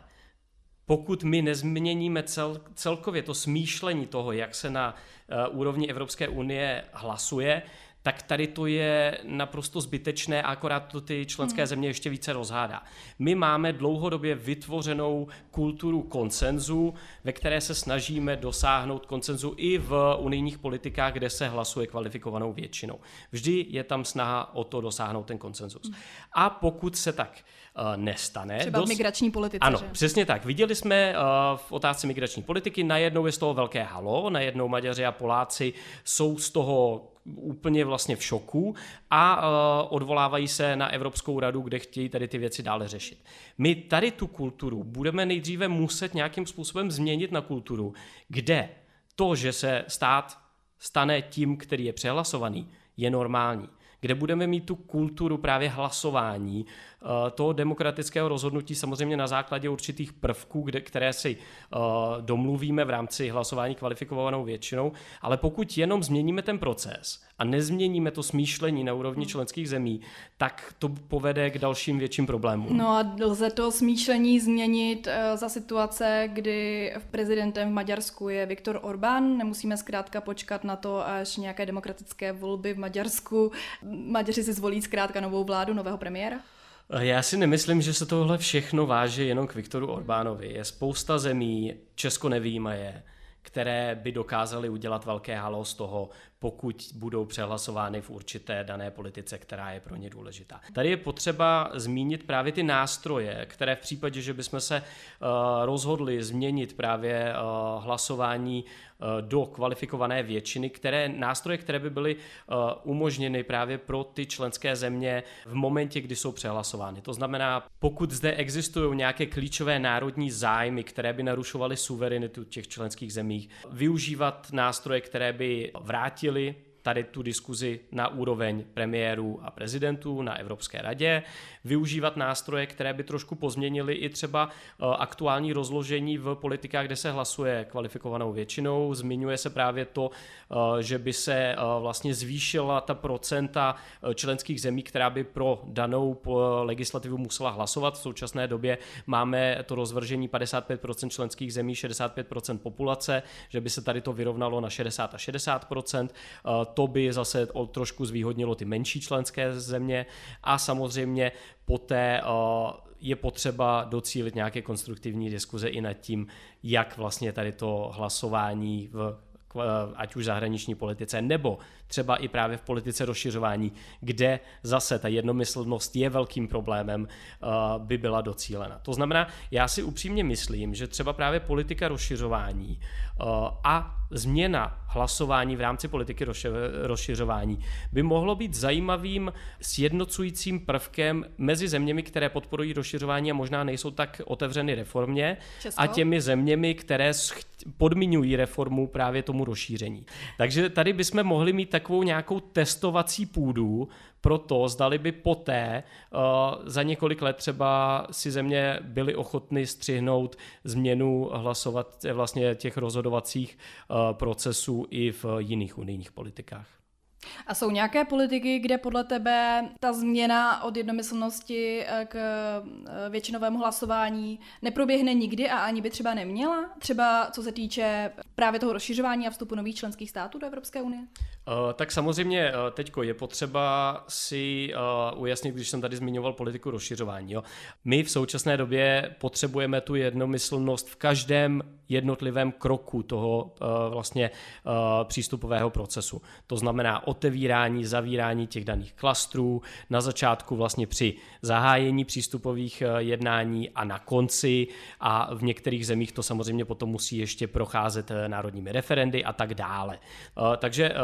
pokud my nezměníme cel, celkově to smýšlení toho, jak se na uh, úrovni Evropské unie hlasuje, tak tady to je naprosto zbytečné a akorát to ty členské hmm. země ještě více rozhádá. My máme dlouhodobě vytvořenou kulturu konsenzu, ve které se snažíme dosáhnout konsenzu i v unijních politikách, kde se hlasuje kvalifikovanou většinou. Vždy je tam snaha o to dosáhnout ten konsenzus. Hmm. A pokud se tak uh, nestane... Třeba v migrační politice. Ano, že? přesně tak. Viděli jsme uh, v otázce migrační politiky, najednou je z toho velké halo, najednou Maďaři a Poláci jsou z toho úplně vlastně v šoku a uh, odvolávají se na Evropskou radu, kde chtějí tady ty věci dále řešit. My tady tu kulturu budeme nejdříve muset nějakým způsobem změnit na kulturu, kde to, že se stát stane tím, který je přehlasovaný, je normální kde budeme mít tu kulturu právě hlasování toho demokratického rozhodnutí samozřejmě na základě určitých prvků, kde, které si domluvíme v rámci hlasování kvalifikovanou většinou, ale pokud jenom změníme ten proces a nezměníme to smýšlení na úrovni členských zemí, tak to povede k dalším větším problémům. No a lze to smýšlení změnit uh, za situace, kdy prezidentem v Maďarsku je Viktor Orbán. Nemusíme zkrátka počkat na to, až nějaké demokratické volby v Maďarsku. Maďaři si zvolí zkrátka novou vládu, nového premiéra? Já si nemyslím, že se tohle všechno váže jenom k Viktoru Orbánovi. Je spousta zemí, Česko nevýjímaje, které by dokázaly udělat velké halo z toho, pokud budou přehlasovány v určité dané politice, která je pro ně důležitá. Tady je potřeba zmínit právě ty nástroje, které v případě, že bychom se uh, rozhodli změnit právě uh, hlasování uh, do kvalifikované většiny, které nástroje, které by byly umožněny právě pro ty členské země v momentě, kdy jsou přehlasovány. To znamená, pokud zde existují nějaké klíčové národní zájmy, které by narušovaly suverenitu těch členských zemí, využívat nástroje, které by vrátily actually tady tu diskuzi na úroveň premiérů a prezidentů na Evropské radě, využívat nástroje, které by trošku pozměnily i třeba eh, aktuální rozložení v politikách, kde se hlasuje kvalifikovanou většinou. Zmiňuje se právě to, eh, že by se eh, vlastně zvýšila ta procenta členských zemí, která by pro danou legislativu musela hlasovat. V současné době máme to rozvržení 55% členských zemí, 65% populace, že by se tady to vyrovnalo na 60 a 60% to by zase trošku zvýhodnilo ty menší členské země a samozřejmě poté eh, je potřeba docílit nějaké konstruktivní diskuze i nad tím, jak vlastně tady to hlasování v ať už zahraniční politice, nebo třeba i právě v politice rozšiřování, kde zase ta jednomyslnost je velkým problémem, eh, by byla docílena. To znamená, já si upřímně myslím, že třeba právě politika rozšiřování eh, a změna hlasování v rámci politiky rozšiřování by mohlo být zajímavým sjednocujícím prvkem mezi zeměmi, které podporují rozšiřování a možná nejsou tak otevřeny reformě Česko? a těmi zeměmi, které podmiňují reformu právě tomu rozšíření. Takže tady bychom mohli mít takovou nějakou testovací půdu pro to, zdali by poté uh, za několik let třeba si země byly ochotny střihnout změnu hlasovat vlastně těch rozhodovacích uh, procesů i v jiných unijních politikách. A jsou nějaké politiky, kde podle tebe ta změna od jednomyslnosti eh, k eh, většinovému hlasování neproběhne nikdy a ani by třeba neměla? Třeba co se týče právě toho rozšiřování a vstupu nových členských států do Evropské unie? Uh, tak samozřejmě teďko je potřeba si ujasnit, když jsem tady zmiňoval politiku rozšiřování. Jo. My v současné době potřebujeme tu jednomyslnost v každém jednotlivém kroku toho vlastně přístupového procesu. To znamená otevírání, zavírání těch daných klastrů, na začátku vlastně při zahájení přístupových jednání a na konci a v některých zemích to samozřejmě potom musí ještě procházet národními referendy a tak dále. Takže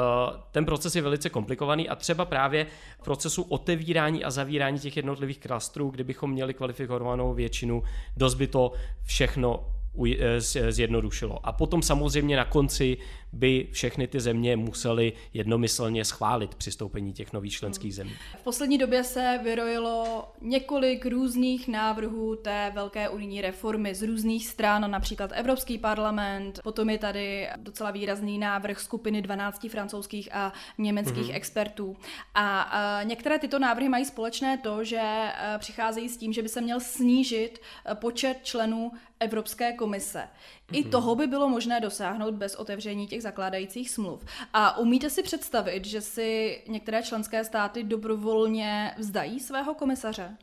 ten proces je velice komplikovaný a třeba právě v procesu otevírání a zavírání těch jednotlivých klastrů, kdybychom měli kvalifikovanou většinu, dost by to všechno Eh, zjednodušilo. A potom samozřejmě na konci by všechny ty země musely jednomyslně schválit přistoupení těch nových členských zemí. V poslední době se vyrojilo několik různých návrhů té velké unijní reformy z různých stran, například Evropský parlament, potom je tady docela výrazný návrh skupiny 12 francouzských a německých mm-hmm. expertů. A, a některé tyto návrhy mají společné to, že eh, přicházejí s tím, že by se měl snížit eh, počet členů Evropské komise. I mm-hmm. toho by bylo možné dosáhnout bez otevření těch zakládajících smluv. A umíte si představit, že si některé členské státy dobrovolně vzdají svého komisaře?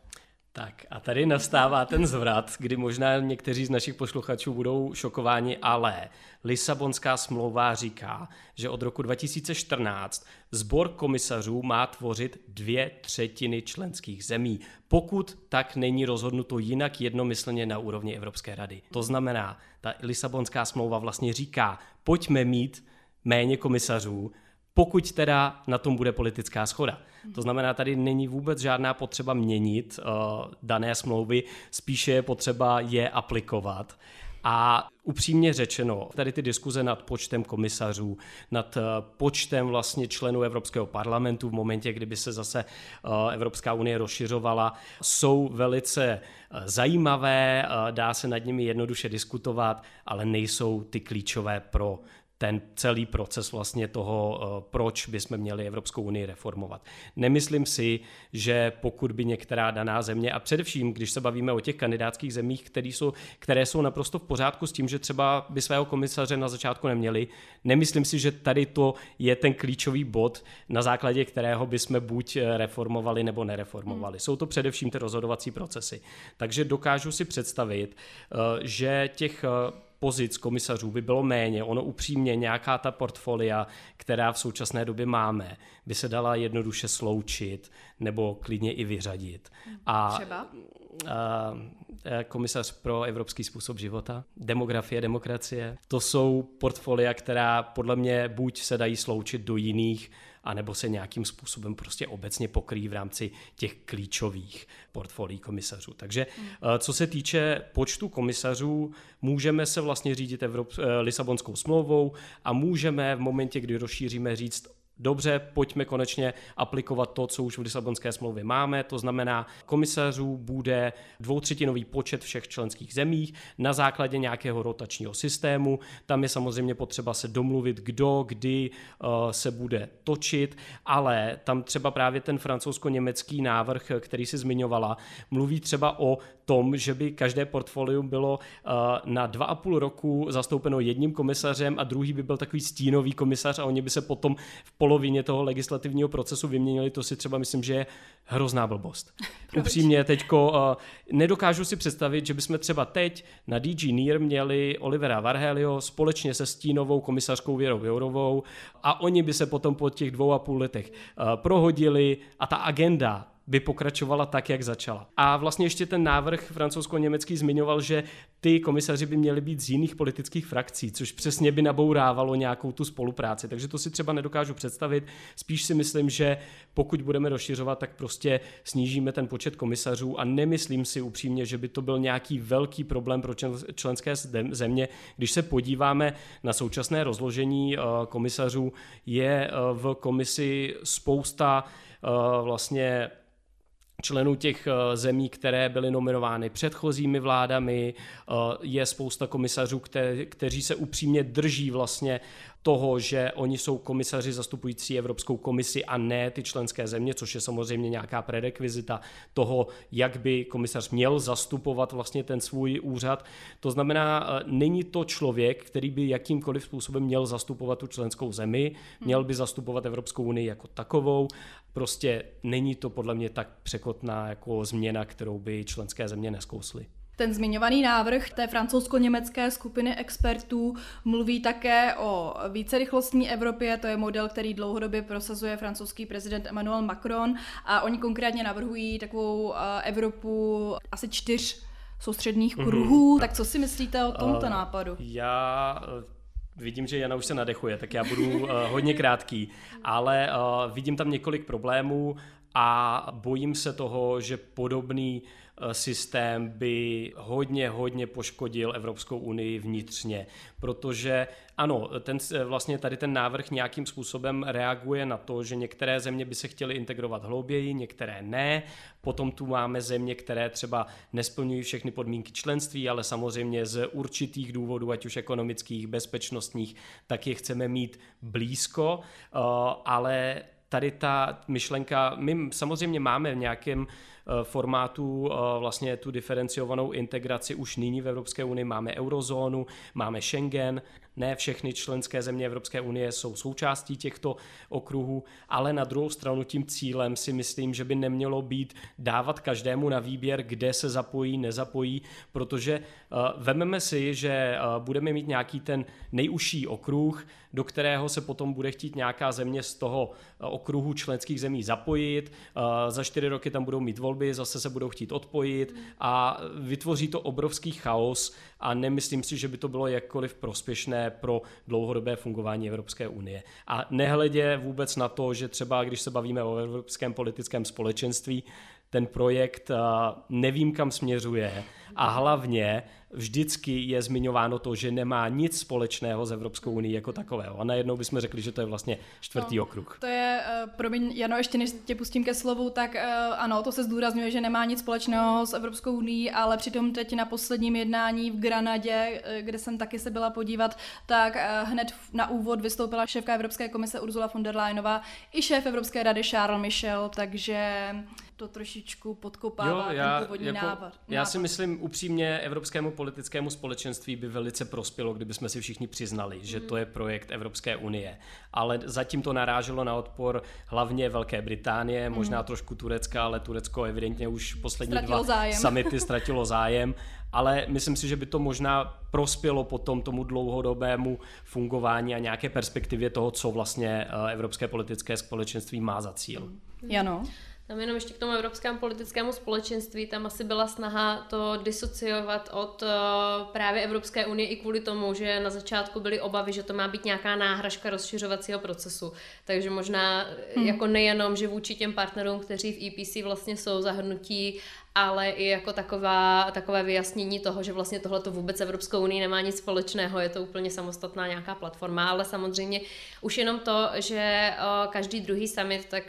Tak a tady nastává ten zvrat, kdy možná někteří z našich posluchačů budou šokováni, ale Lisabonská smlouva říká, že od roku 2014 sbor komisařů má tvořit dvě třetiny členských zemí, pokud tak není rozhodnuto jinak jednomyslně na úrovni Evropské rady. To znamená, ta Lisabonská smlouva vlastně říká, pojďme mít méně komisařů, pokud teda na tom bude politická schoda. To znamená, tady není vůbec žádná potřeba měnit uh, dané smlouvy, spíše je potřeba je aplikovat. A upřímně řečeno, tady ty diskuze nad počtem komisařů, nad eh, počtem vlastně členů Evropského parlamentu v momentě, kdyby se zase eh, Evropská unie rozšiřovala, jsou velice zajímavé, dá se nad nimi jednoduše diskutovat, ale nejsou ty klíčové pro ten celý proces vlastně toho, eh, proč bychom měli Evropskou unii reformovat. Nemyslím si, že pokud by některá daná země, a především, když se bavíme o těch kandidátských zemích, které jsou, které jsou naprosto v pořádku s tím, že třeba by svého komisaře na začátku neměli, nemyslím si, že tady to je ten klíčový bod, na základě kterého bychom buď eh, reformovali nebo nereformovali. Hmm. Jsou to především ty rozhodovací procesy. Takže dokážu si představit, eh, že těch pozic komisařů by bylo méně. Ono upřímně nějaká ta portfolia, která v současné době máme, by se dala jednoduše sloučit nebo klidně i vyřadit. A, Třeba? A, komisař pro evropský způsob života, demografie, demokracie. To jsou portfolia, která podle mě buď se dají sloučit do jiných anebo se nějakým způsobem prostě obecně pokryjí v rámci těch klíčových portfolií komisařů. Takže hmm. eh, co se týče počtu komisařů, můžeme se vlastně řídit Evrop- eh, Lisabonskou smlouvou a můžeme v momentě, kdy rozšíříme říct, dobře, pojďme konečně aplikovat to, co už v Lisabonské smlouvě máme, to znamená, komisařů bude dvoutřetinový počet všech členských zemích na základě nějakého rotačního systému. Tam je samozřejmě potřeba se domluvit, kdo, kdy uh, se bude točit, ale tam třeba právě ten francouzsko-německý návrh, který si zmiňovala, mluví třeba o tom, že by každé portfolium bylo uh, na dva a půl roku zastoupeno jedním komisařem a druhý by byl takový stínový komisař a oni by se potom v polovině toho legislativního procesu vyměnili, to si třeba myslím, že je hrozná blbost. Upřímně teďko uh, nedokážu si představit, že bychom třeba teď na DG NIR měli Olivera Varhelio společně se stínovou komisařkou Věrou Jourovou a oni by se potom po těch dvou a půl letech uh, prohodili a ta agenda by pokračovala tak, jak začala. A vlastně ještě ten návrh francouzsko-německý zmiňoval, že ty komisaři by měli být z jiných politických frakcí, což přesně by nabourávalo nějakou tu spolupráci. Takže to si třeba nedokážu představit. Spíš si myslím, že pokud budeme rozšiřovat, tak prostě snížíme ten počet komisařů a nemyslím si upřímně, že by to byl nějaký velký problém pro členské země. Když se podíváme na současné rozložení eh, komisařů, je eh, v komisi spousta eh, vlastně členů těch eh, zemí, které byly nominovány předchozími vládami. Eh, je spousta komisařů, kte, kteří se upřímně drží vlastně toho, že oni jsou komisaři zastupující Evropskou komisi a ne ty členské země, což je samozřejmě nějaká prerekvizita toho, jak by komisař měl zastupovat vlastně ten svůj úřad. To znamená, eh, není to člověk, který by jakýmkoliv způsobem měl zastupovat tu členskou zemi, měl by zastupovat Evropskou unii jako takovou. Prostě není to podle mě tak překotná jako změna, kterou by členské země neskously. Ten zmiňovaný návrh té francouzsko-německé skupiny expertů mluví také o vícerychlostní Evropě, to je model, který dlouhodobě prosazuje francouzský prezident Emmanuel Macron a oni konkrétně navrhují takovou eh, Evropu asi čtyř soustředních mhm. kruhů. Mm-hmm. Tak co si myslíte o tomto uh, nápadu? Já eh, Vidím, že Jana už se nadechuje, tak já budu uh, hodně krátký, ale uh, vidím tam několik problémů a bojím se toho, že podobný Eh, systém by hodně, hodně poškodil Evropskou unii vnitřně, protože ano, ten, eh, vlastně tady ten návrh nějakým způsobem reaguje na to, že některé země by se chtěly integrovat hlouběji, některé ne. Potom tu máme země, které třeba nesplňují všechny podmínky členství, ale samozřejmě z určitých důvodů, ať už ekonomických, bezpečnostních, tak je chceme mít blízko, eh, ale tady ta myšlenka, my samozřejmě máme v nějakém Eh, formátu eh, vlastně tu diferenciovanou integraci už nyní v Evropské unii. Máme eurozónu, máme Schengen, ne všechny členské země Evropské unie jsou součástí těchto okruhů, ale na druhou stranu tím cílem si myslím, že by nemělo být dávat každému na výběr, kde se zapojí, nezapojí, protože uh, vememe si, že budeme mít nějaký ten nejužší okruh, do kterého se potom bude chtít nějaká země z toho okruhu členských zemí zapojit. Za čtyři roky tam budou mít volby, zase se budou chtít odpojit a vytvoří to obrovský chaos a nemyslím si, že by to bylo jakkoliv prospěšné pro dlouhodobé fungování Evropské unie. A nehledě vůbec na to, že třeba když se bavíme o evropském politickém společenství, ten projekt nevím, kam směřuje a hlavně vždycky je zmiňováno to, že nemá nic společného s Evropskou unii jako takového. A najednou bychom řekli, že to je vlastně čtvrtý no, okruh. To je, uh, promiň, Jano, ještě než tě pustím ke slovu, tak uh, ano, to se zdůrazňuje, že nemá nic společného s Evropskou unii, ale přitom teď na posledním jednání v Granadě, kde jsem taky se byla podívat, tak uh, hned na úvod vystoupila šéfka Evropské komise Ursula von der Leyenová i šéf Evropské rady Charles Michel, takže to trošičku podkopává jo, já, ten původní jako, návod. Já si myslím upřímně, evropskému politickému společenství by velice prospělo, kdyby jsme si všichni přiznali, že to je projekt Evropské unie. Ale zatím to naráželo na odpor hlavně Velké Británie, možná mm. trošku Turecka, ale Turecko evidentně už poslední ztratilo dva zájem. samity ztratilo zájem. Ale myslím si, že by to možná prospělo potom tomu dlouhodobému fungování a nějaké perspektivě toho, co vlastně eh, Evropské politické společenství má za cíl. Jano? Tam jenom ještě k tomu evropskému politickému společenství, tam asi byla snaha to disociovat od uh, právě Evropské unie i kvůli tomu, že na začátku byly obavy, že to má být nějaká náhražka rozšiřovacího procesu. Takže možná hmm. jako nejenom, že vůči těm partnerům, kteří v EPC vlastně jsou zahrnutí ale i jako taková, takové vyjasnění toho, že vlastně tohle to vůbec Evropskou unii nemá nic společného, je to úplně samostatná nějaká platforma, ale samozřejmě už jenom to, že každý druhý summit tak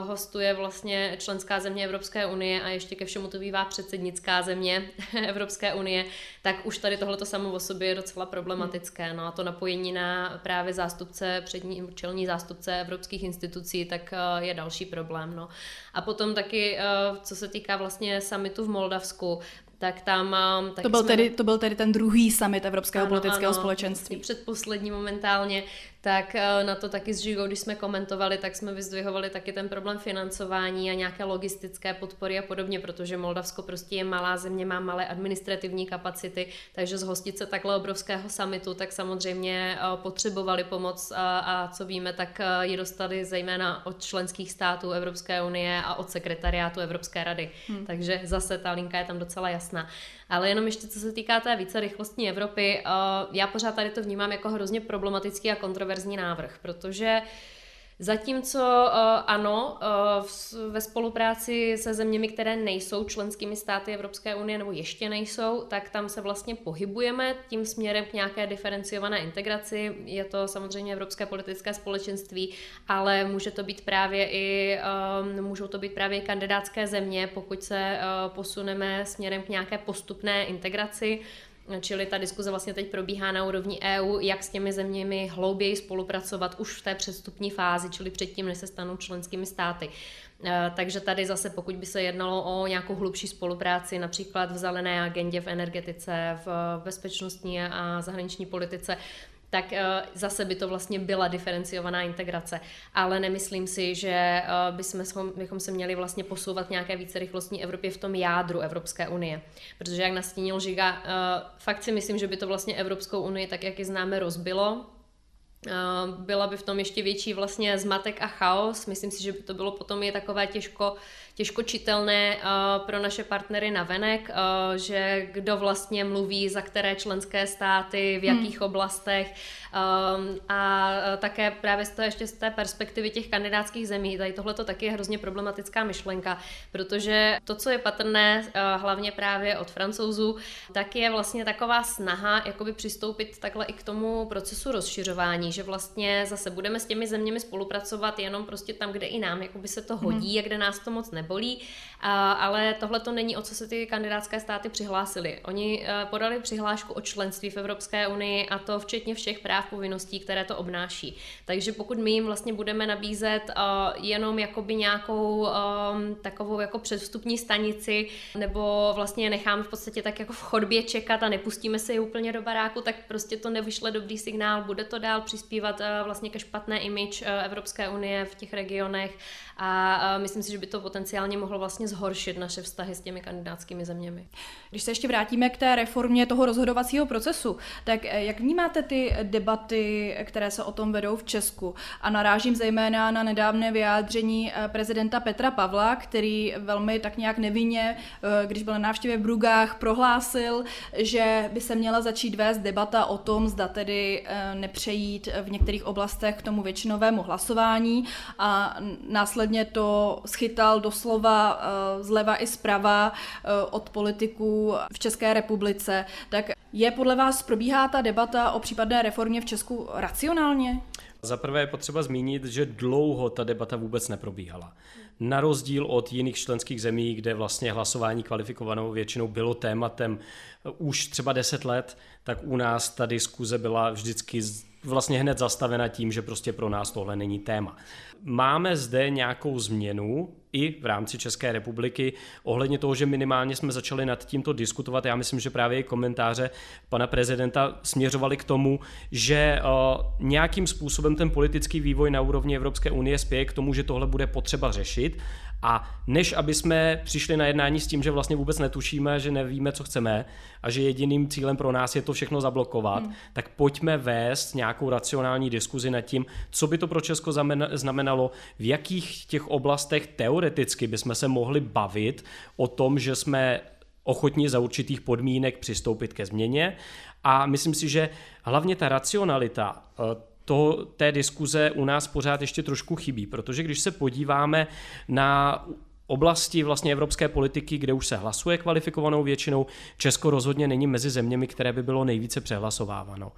hostuje vlastně členská země Evropské unie a ještě ke všemu to bývá předsednická země Evropské unie, tak už tady tohleto samo o sobě je docela problematické. No a to napojení na právě zástupce, přední čelní zástupce evropských institucí, tak je další problém. No. A potom taky, co se týká vlastně summitu v Moldavsku, tak tam... Tak to, byl jsme... tedy, to byl tedy ten druhý summit Evropského ano, politického ano, společenství. Předposlední momentálně, tak eh, na to taky s Žigou, když jsme komentovali, tak jsme vyzdvihovali taky ten problém financování a nějaké logistické podpory a podobně, protože Moldavsko prostě je malá země, má malé administrativní kapacity, takže zhostit se takhle obrovského samitu, tak samozřejmě eh, potřebovali pomoc a, a co víme, tak eh, ji dostali zejména od členských států Evropské unie a od sekretariátu Evropské rady. Hmm. Takže zase ta linka je tam docela jasná. Ale jenom ještě co se týká té více rychlostní Evropy, já pořád tady to vnímám jako hrozně problematický a kontroverzní návrh, protože Zatímco uh, ano, uh, ve spolupráci se zeměmi, které nejsou členskými státy Evropské unie nebo ještě nejsou, tak tam se vlastně pohybujeme tím směrem k nějaké diferenciované integraci. Je to samozřejmě Evropské politické společenství, ale může to být právě i, um, můžou to být právě kandidátské země, pokud se uh, posuneme směrem k nějaké postupné integraci. Čili ta diskuze vlastně teď probíhá na úrovni EU, jak s těmi zeměmi hlouběji spolupracovat už v té předstupní fázi, čili předtím, než se stanou členskými státy. E, takže tady zase, pokud by se jednalo o nějakou hlubší spolupráci, například v zelené agendě, v energetice, v bezpečnostní a zahraniční politice, tak uh, zase by to vlastně byla diferenciovaná integrace. Ale nemyslím si, že uh, bychom, bychom se měli vlastně posouvat nějaké více rychlostní Evropě v tom jádru Evropské unie. Protože jak nastínil Žiga, uh, fakt si myslím, že by to vlastně Evropskou unii, tak jak ji známe, rozbilo. Byla by v tom ještě větší vlastně zmatek a chaos. Myslím si, že by to bylo potom je takové těžko těžko čitelné uh, pro naše partnery na venek, uh, že kdo vlastně mluví za které členské státy, v jakých hmm. oblastech um, a také právě z té, ještě z té perspektivy těch kandidátských zemí, tady tohle to taky je hrozně problematická myšlenka, protože to, co je patrné hlavně právě od francouzů, tak je vlastně taková snaha jakoby přistoupit takhle i k tomu procesu rozšiřování, že vlastně zase budeme s těmi zeměmi spolupracovat jenom prostě tam, kde i nám jakoby se to hodí hmm. a kde nás to moc ne nebolí, ale tohle to není, o co se ty kandidátské státy přihlásily. Oni e, podali přihlášku o členství v Evropské unii a to včetně všech práv povinností, které to obnáší. Takže pokud my jim vlastně budeme nabízet e, jenom jakoby nějakou e, takovou jako předvstupní stanici, nebo vlastně necháme v podstatě tak jako v chodbě čekat a nepustíme se je úplně do baráku, tak prostě to nevyšle dobrý signál, bude to dál přispívat vlastně ke špatné image Evropské unie v těch regionech a myslím si, že by to potenciálně mohlo vlastně zhoršit naše vztahy s těmi kandidátskými zeměmi. Když se ještě vrátíme k té reformě toho rozhodovacího procesu, tak eh, jak vnímáte ty debaty, které se o tom vedou v Česku? A narážím zejména na nedávné vyjádření eh, prezidenta Petra Pavla, který velmi tak nějak nevinně, eh, když byl na návštěvě v Brugách, prohlásil, že by se měla začít vést debata o tom, zda tedy nepřejít v některých oblastech k tomu většinovému hlasování a následně to schytal doslova eh, zleva i zprava eh, od politiků v České republice. Tak je podle vás probíhá ta debata o případné reformě v Česku racionálně? Za prvé je potřeba zmínit, že dlouho ta debata vůbec neprobíhala. Na rozdíl od jiných členských zemí, kde vlastně hlasování kvalifikovanou většinou bylo tématem už třeba 10 let, tak u nás ta diskuze byla vždycky vlastně hned zastavena tím, že prostě pro nás tohle není téma. Máme zde nějakou změnu i v rámci České republiky ohledně toho, že minimálně jsme začali nad tímto diskutovat. Já myslím, že právě i komentáře pana prezidenta směřovali k tomu, že nějakým způsobem ten politický vývoj na úrovni Evropské unie spěje k tomu, že tohle bude potřeba řešit a než aby jsme přišli na jednání s tím, že vlastně vůbec netušíme, že nevíme, co chceme a že jediným cílem pro nás je to všechno zablokovat, hmm. tak pojďme vést nějakou racionální diskuzi nad tím, co by to pro Česko znamenalo, v jakých těch oblastech teoreticky bychom se mohli bavit o tom, že jsme ochotni za určitých podmínek přistoupit ke změně. A myslím si, že hlavně ta racionalita eh, to, té diskuze u nás pořád ještě trošku chybí, protože když se podíváme na oblasti vlastně evropské politiky, kde už se hlasuje kvalifikovanou většinou, Česko rozhodně není mezi zeměmi, které by bylo nejvíce přehlasováváno.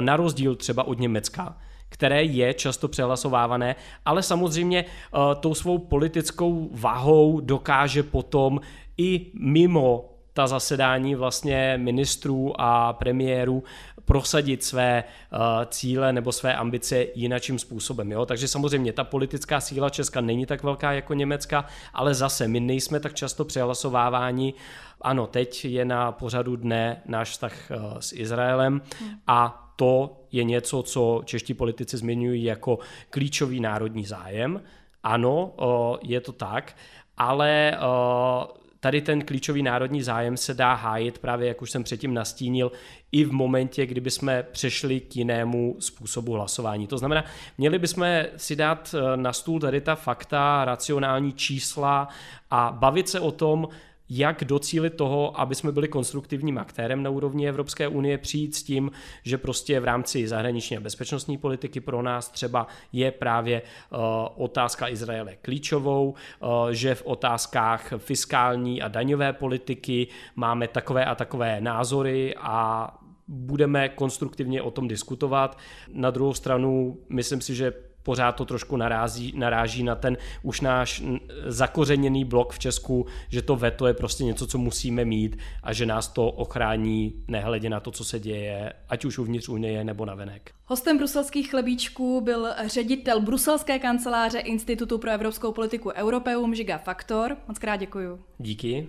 Na rozdíl třeba od Německa, které je často přehlasovávané, ale samozřejmě eh, tou svou politickou váhou dokáže potom i mimo ta zasedání vlastně ministrů a premiérů prosadit své uh, cíle nebo své ambice jinačím způsobem. Jo? Takže samozřejmě ta politická síla Česka není tak velká jako Německa, ale zase my nejsme tak často přehlasováváni. Ano, teď je na pořadu dne náš vztah uh, s Izraelem a to je něco, co čeští politici zmiňují jako klíčový národní zájem. Ano, uh, je to tak, ale tady ten klíčový národní zájem se dá hájit právě, jak už jsem předtím nastínil, i v momentě, kdyby jsme přešli k jinému způsobu hlasování. To znamená, měli bychom si dát eh, na stůl tady ta fakta, racionální čísla a bavit se o tom, jak docílit toho, aby jsme byli konstruktivním aktérem na úrovni Evropské unie, přijít s tím, že prostě v rámci zahraniční a bezpečnostní politiky pro nás třeba je právě uh, otázka Izraele klíčovou, uh, že v otázkách fiskální a daňové politiky máme takové a takové názory a budeme konstruktivně o tom diskutovat. Na druhou stranu, myslím si, že pořád to trošku naráží, naráží na ten už náš zakořeněný blok v Česku, že to veto je prostě něco, co musíme mít a že nás to ochrání nehledě na to, co se děje, ať už uvnitř Unie nebo na venek. Hostem bruselských chlebíčků byl ředitel bruselské kanceláře Institutu pro evropskou politiku Europeum Žiga Faktor. Moc krát děkuju. Díky.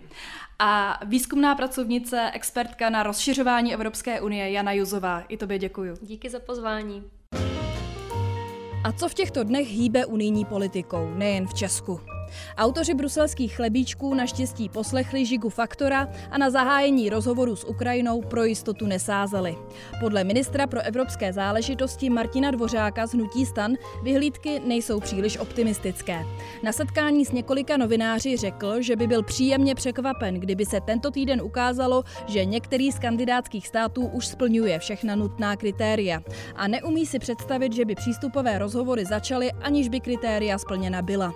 A výzkumná pracovnice, expertka na rozšiřování Evropské unie Jana Juzová. I tobě děkuju. Díky za pozvání. A co v těchto dnech hýbe unijní politikou, nejen v Česku? Autoři bruselských chlebíčků naštěstí poslechli Žigu Faktora a na zahájení rozhovoru s Ukrajinou pro jistotu nesázeli. Podle ministra pro evropské záležitosti Martina Dvořáka z Hnutí stan vyhlídky nejsou příliš optimistické. Na setkání s několika novináři řekl, že by byl příjemně překvapen, kdyby se tento týden ukázalo, že některý z kandidátských států už splňuje všechna nutná kritéria a neumí si představit, že by přístupové rozhovory začaly, aniž by kritéria splněna byla.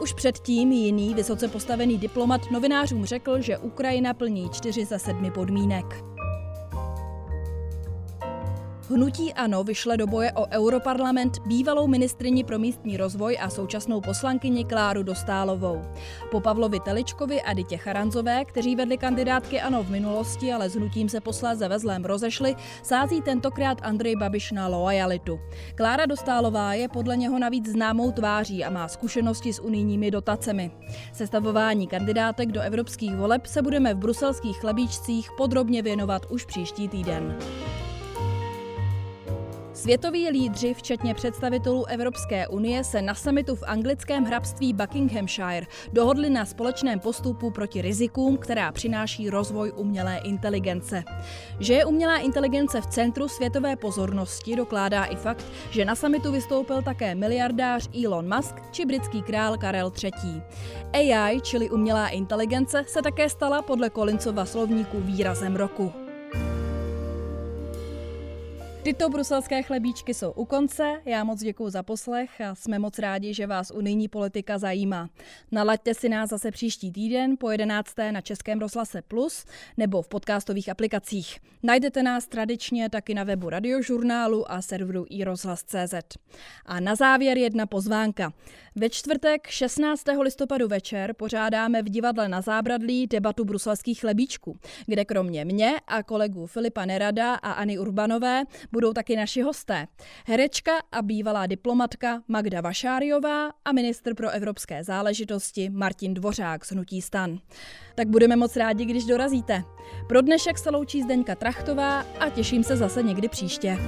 Už předtím jiný vysoce postavený diplomat novinářům řekl, že Ukrajina plní čtyři ze sedmi podmínek. Hnutí ANO vyšle do boje o Europarlament bývalou ministrini pro místní rozvoj a současnou poslankyni Kláru Dostálovou. Po Pavlovi Teličkovi a Ditě Charanzové, kteří vedli kandidátky ANO v minulosti, ale s hnutím se posléze ve zlém rozešli, sází tentokrát Andrej Babiš na loajalitu. Klára Dostálová je podle něho navíc známou tváří a má zkušenosti s unijními dotacemi. Sestavování kandidátek do evropských voleb se budeme v bruselských chlebíčcích podrobně věnovat už příští týden. Světoví lídři, včetně představitelů Evropské unie, se na samitu v anglickém hrabství Buckinghamshire dohodli na společném postupu proti rizikům, která přináší rozvoj umělé inteligence. Že je umělá inteligence v centru světové pozornosti, dokládá i fakt, že na samitu vystoupil také miliardář Elon Musk či britský král Karel III. AI, čili umělá inteligence, se také stala podle Collinsova slovníku výrazem roku. Tyto bruselské chlebíčky jsou u konce. Já moc děkuji za poslech a jsme moc rádi, že vás unijní politika zajímá. Nalaďte si nás zase příští týden po 11. na Českém rozhlase Plus nebo v podcastových aplikacích. Najdete nás tradičně taky na webu radiožurnálu a serveru iRozhlas.cz. A na závěr jedna pozvánka. Ve čtvrtek 16. listopadu večer pořádáme v divadle na Zábradlí debatu bruselských chlebíčků, kde kromě mě a kolegů Filipa Nerada aAny Urbanové budou taky naši hosté. Herečka a bývalá diplomatka Magda Vašáriová a ministr pro evropské záležitosti Martin Dvořák z Hnutí stan. Tak budeme moc rádi, když dorazíte. Pro dnešek se loučí Zdeňka Trachtová a těším se zase někdy příště.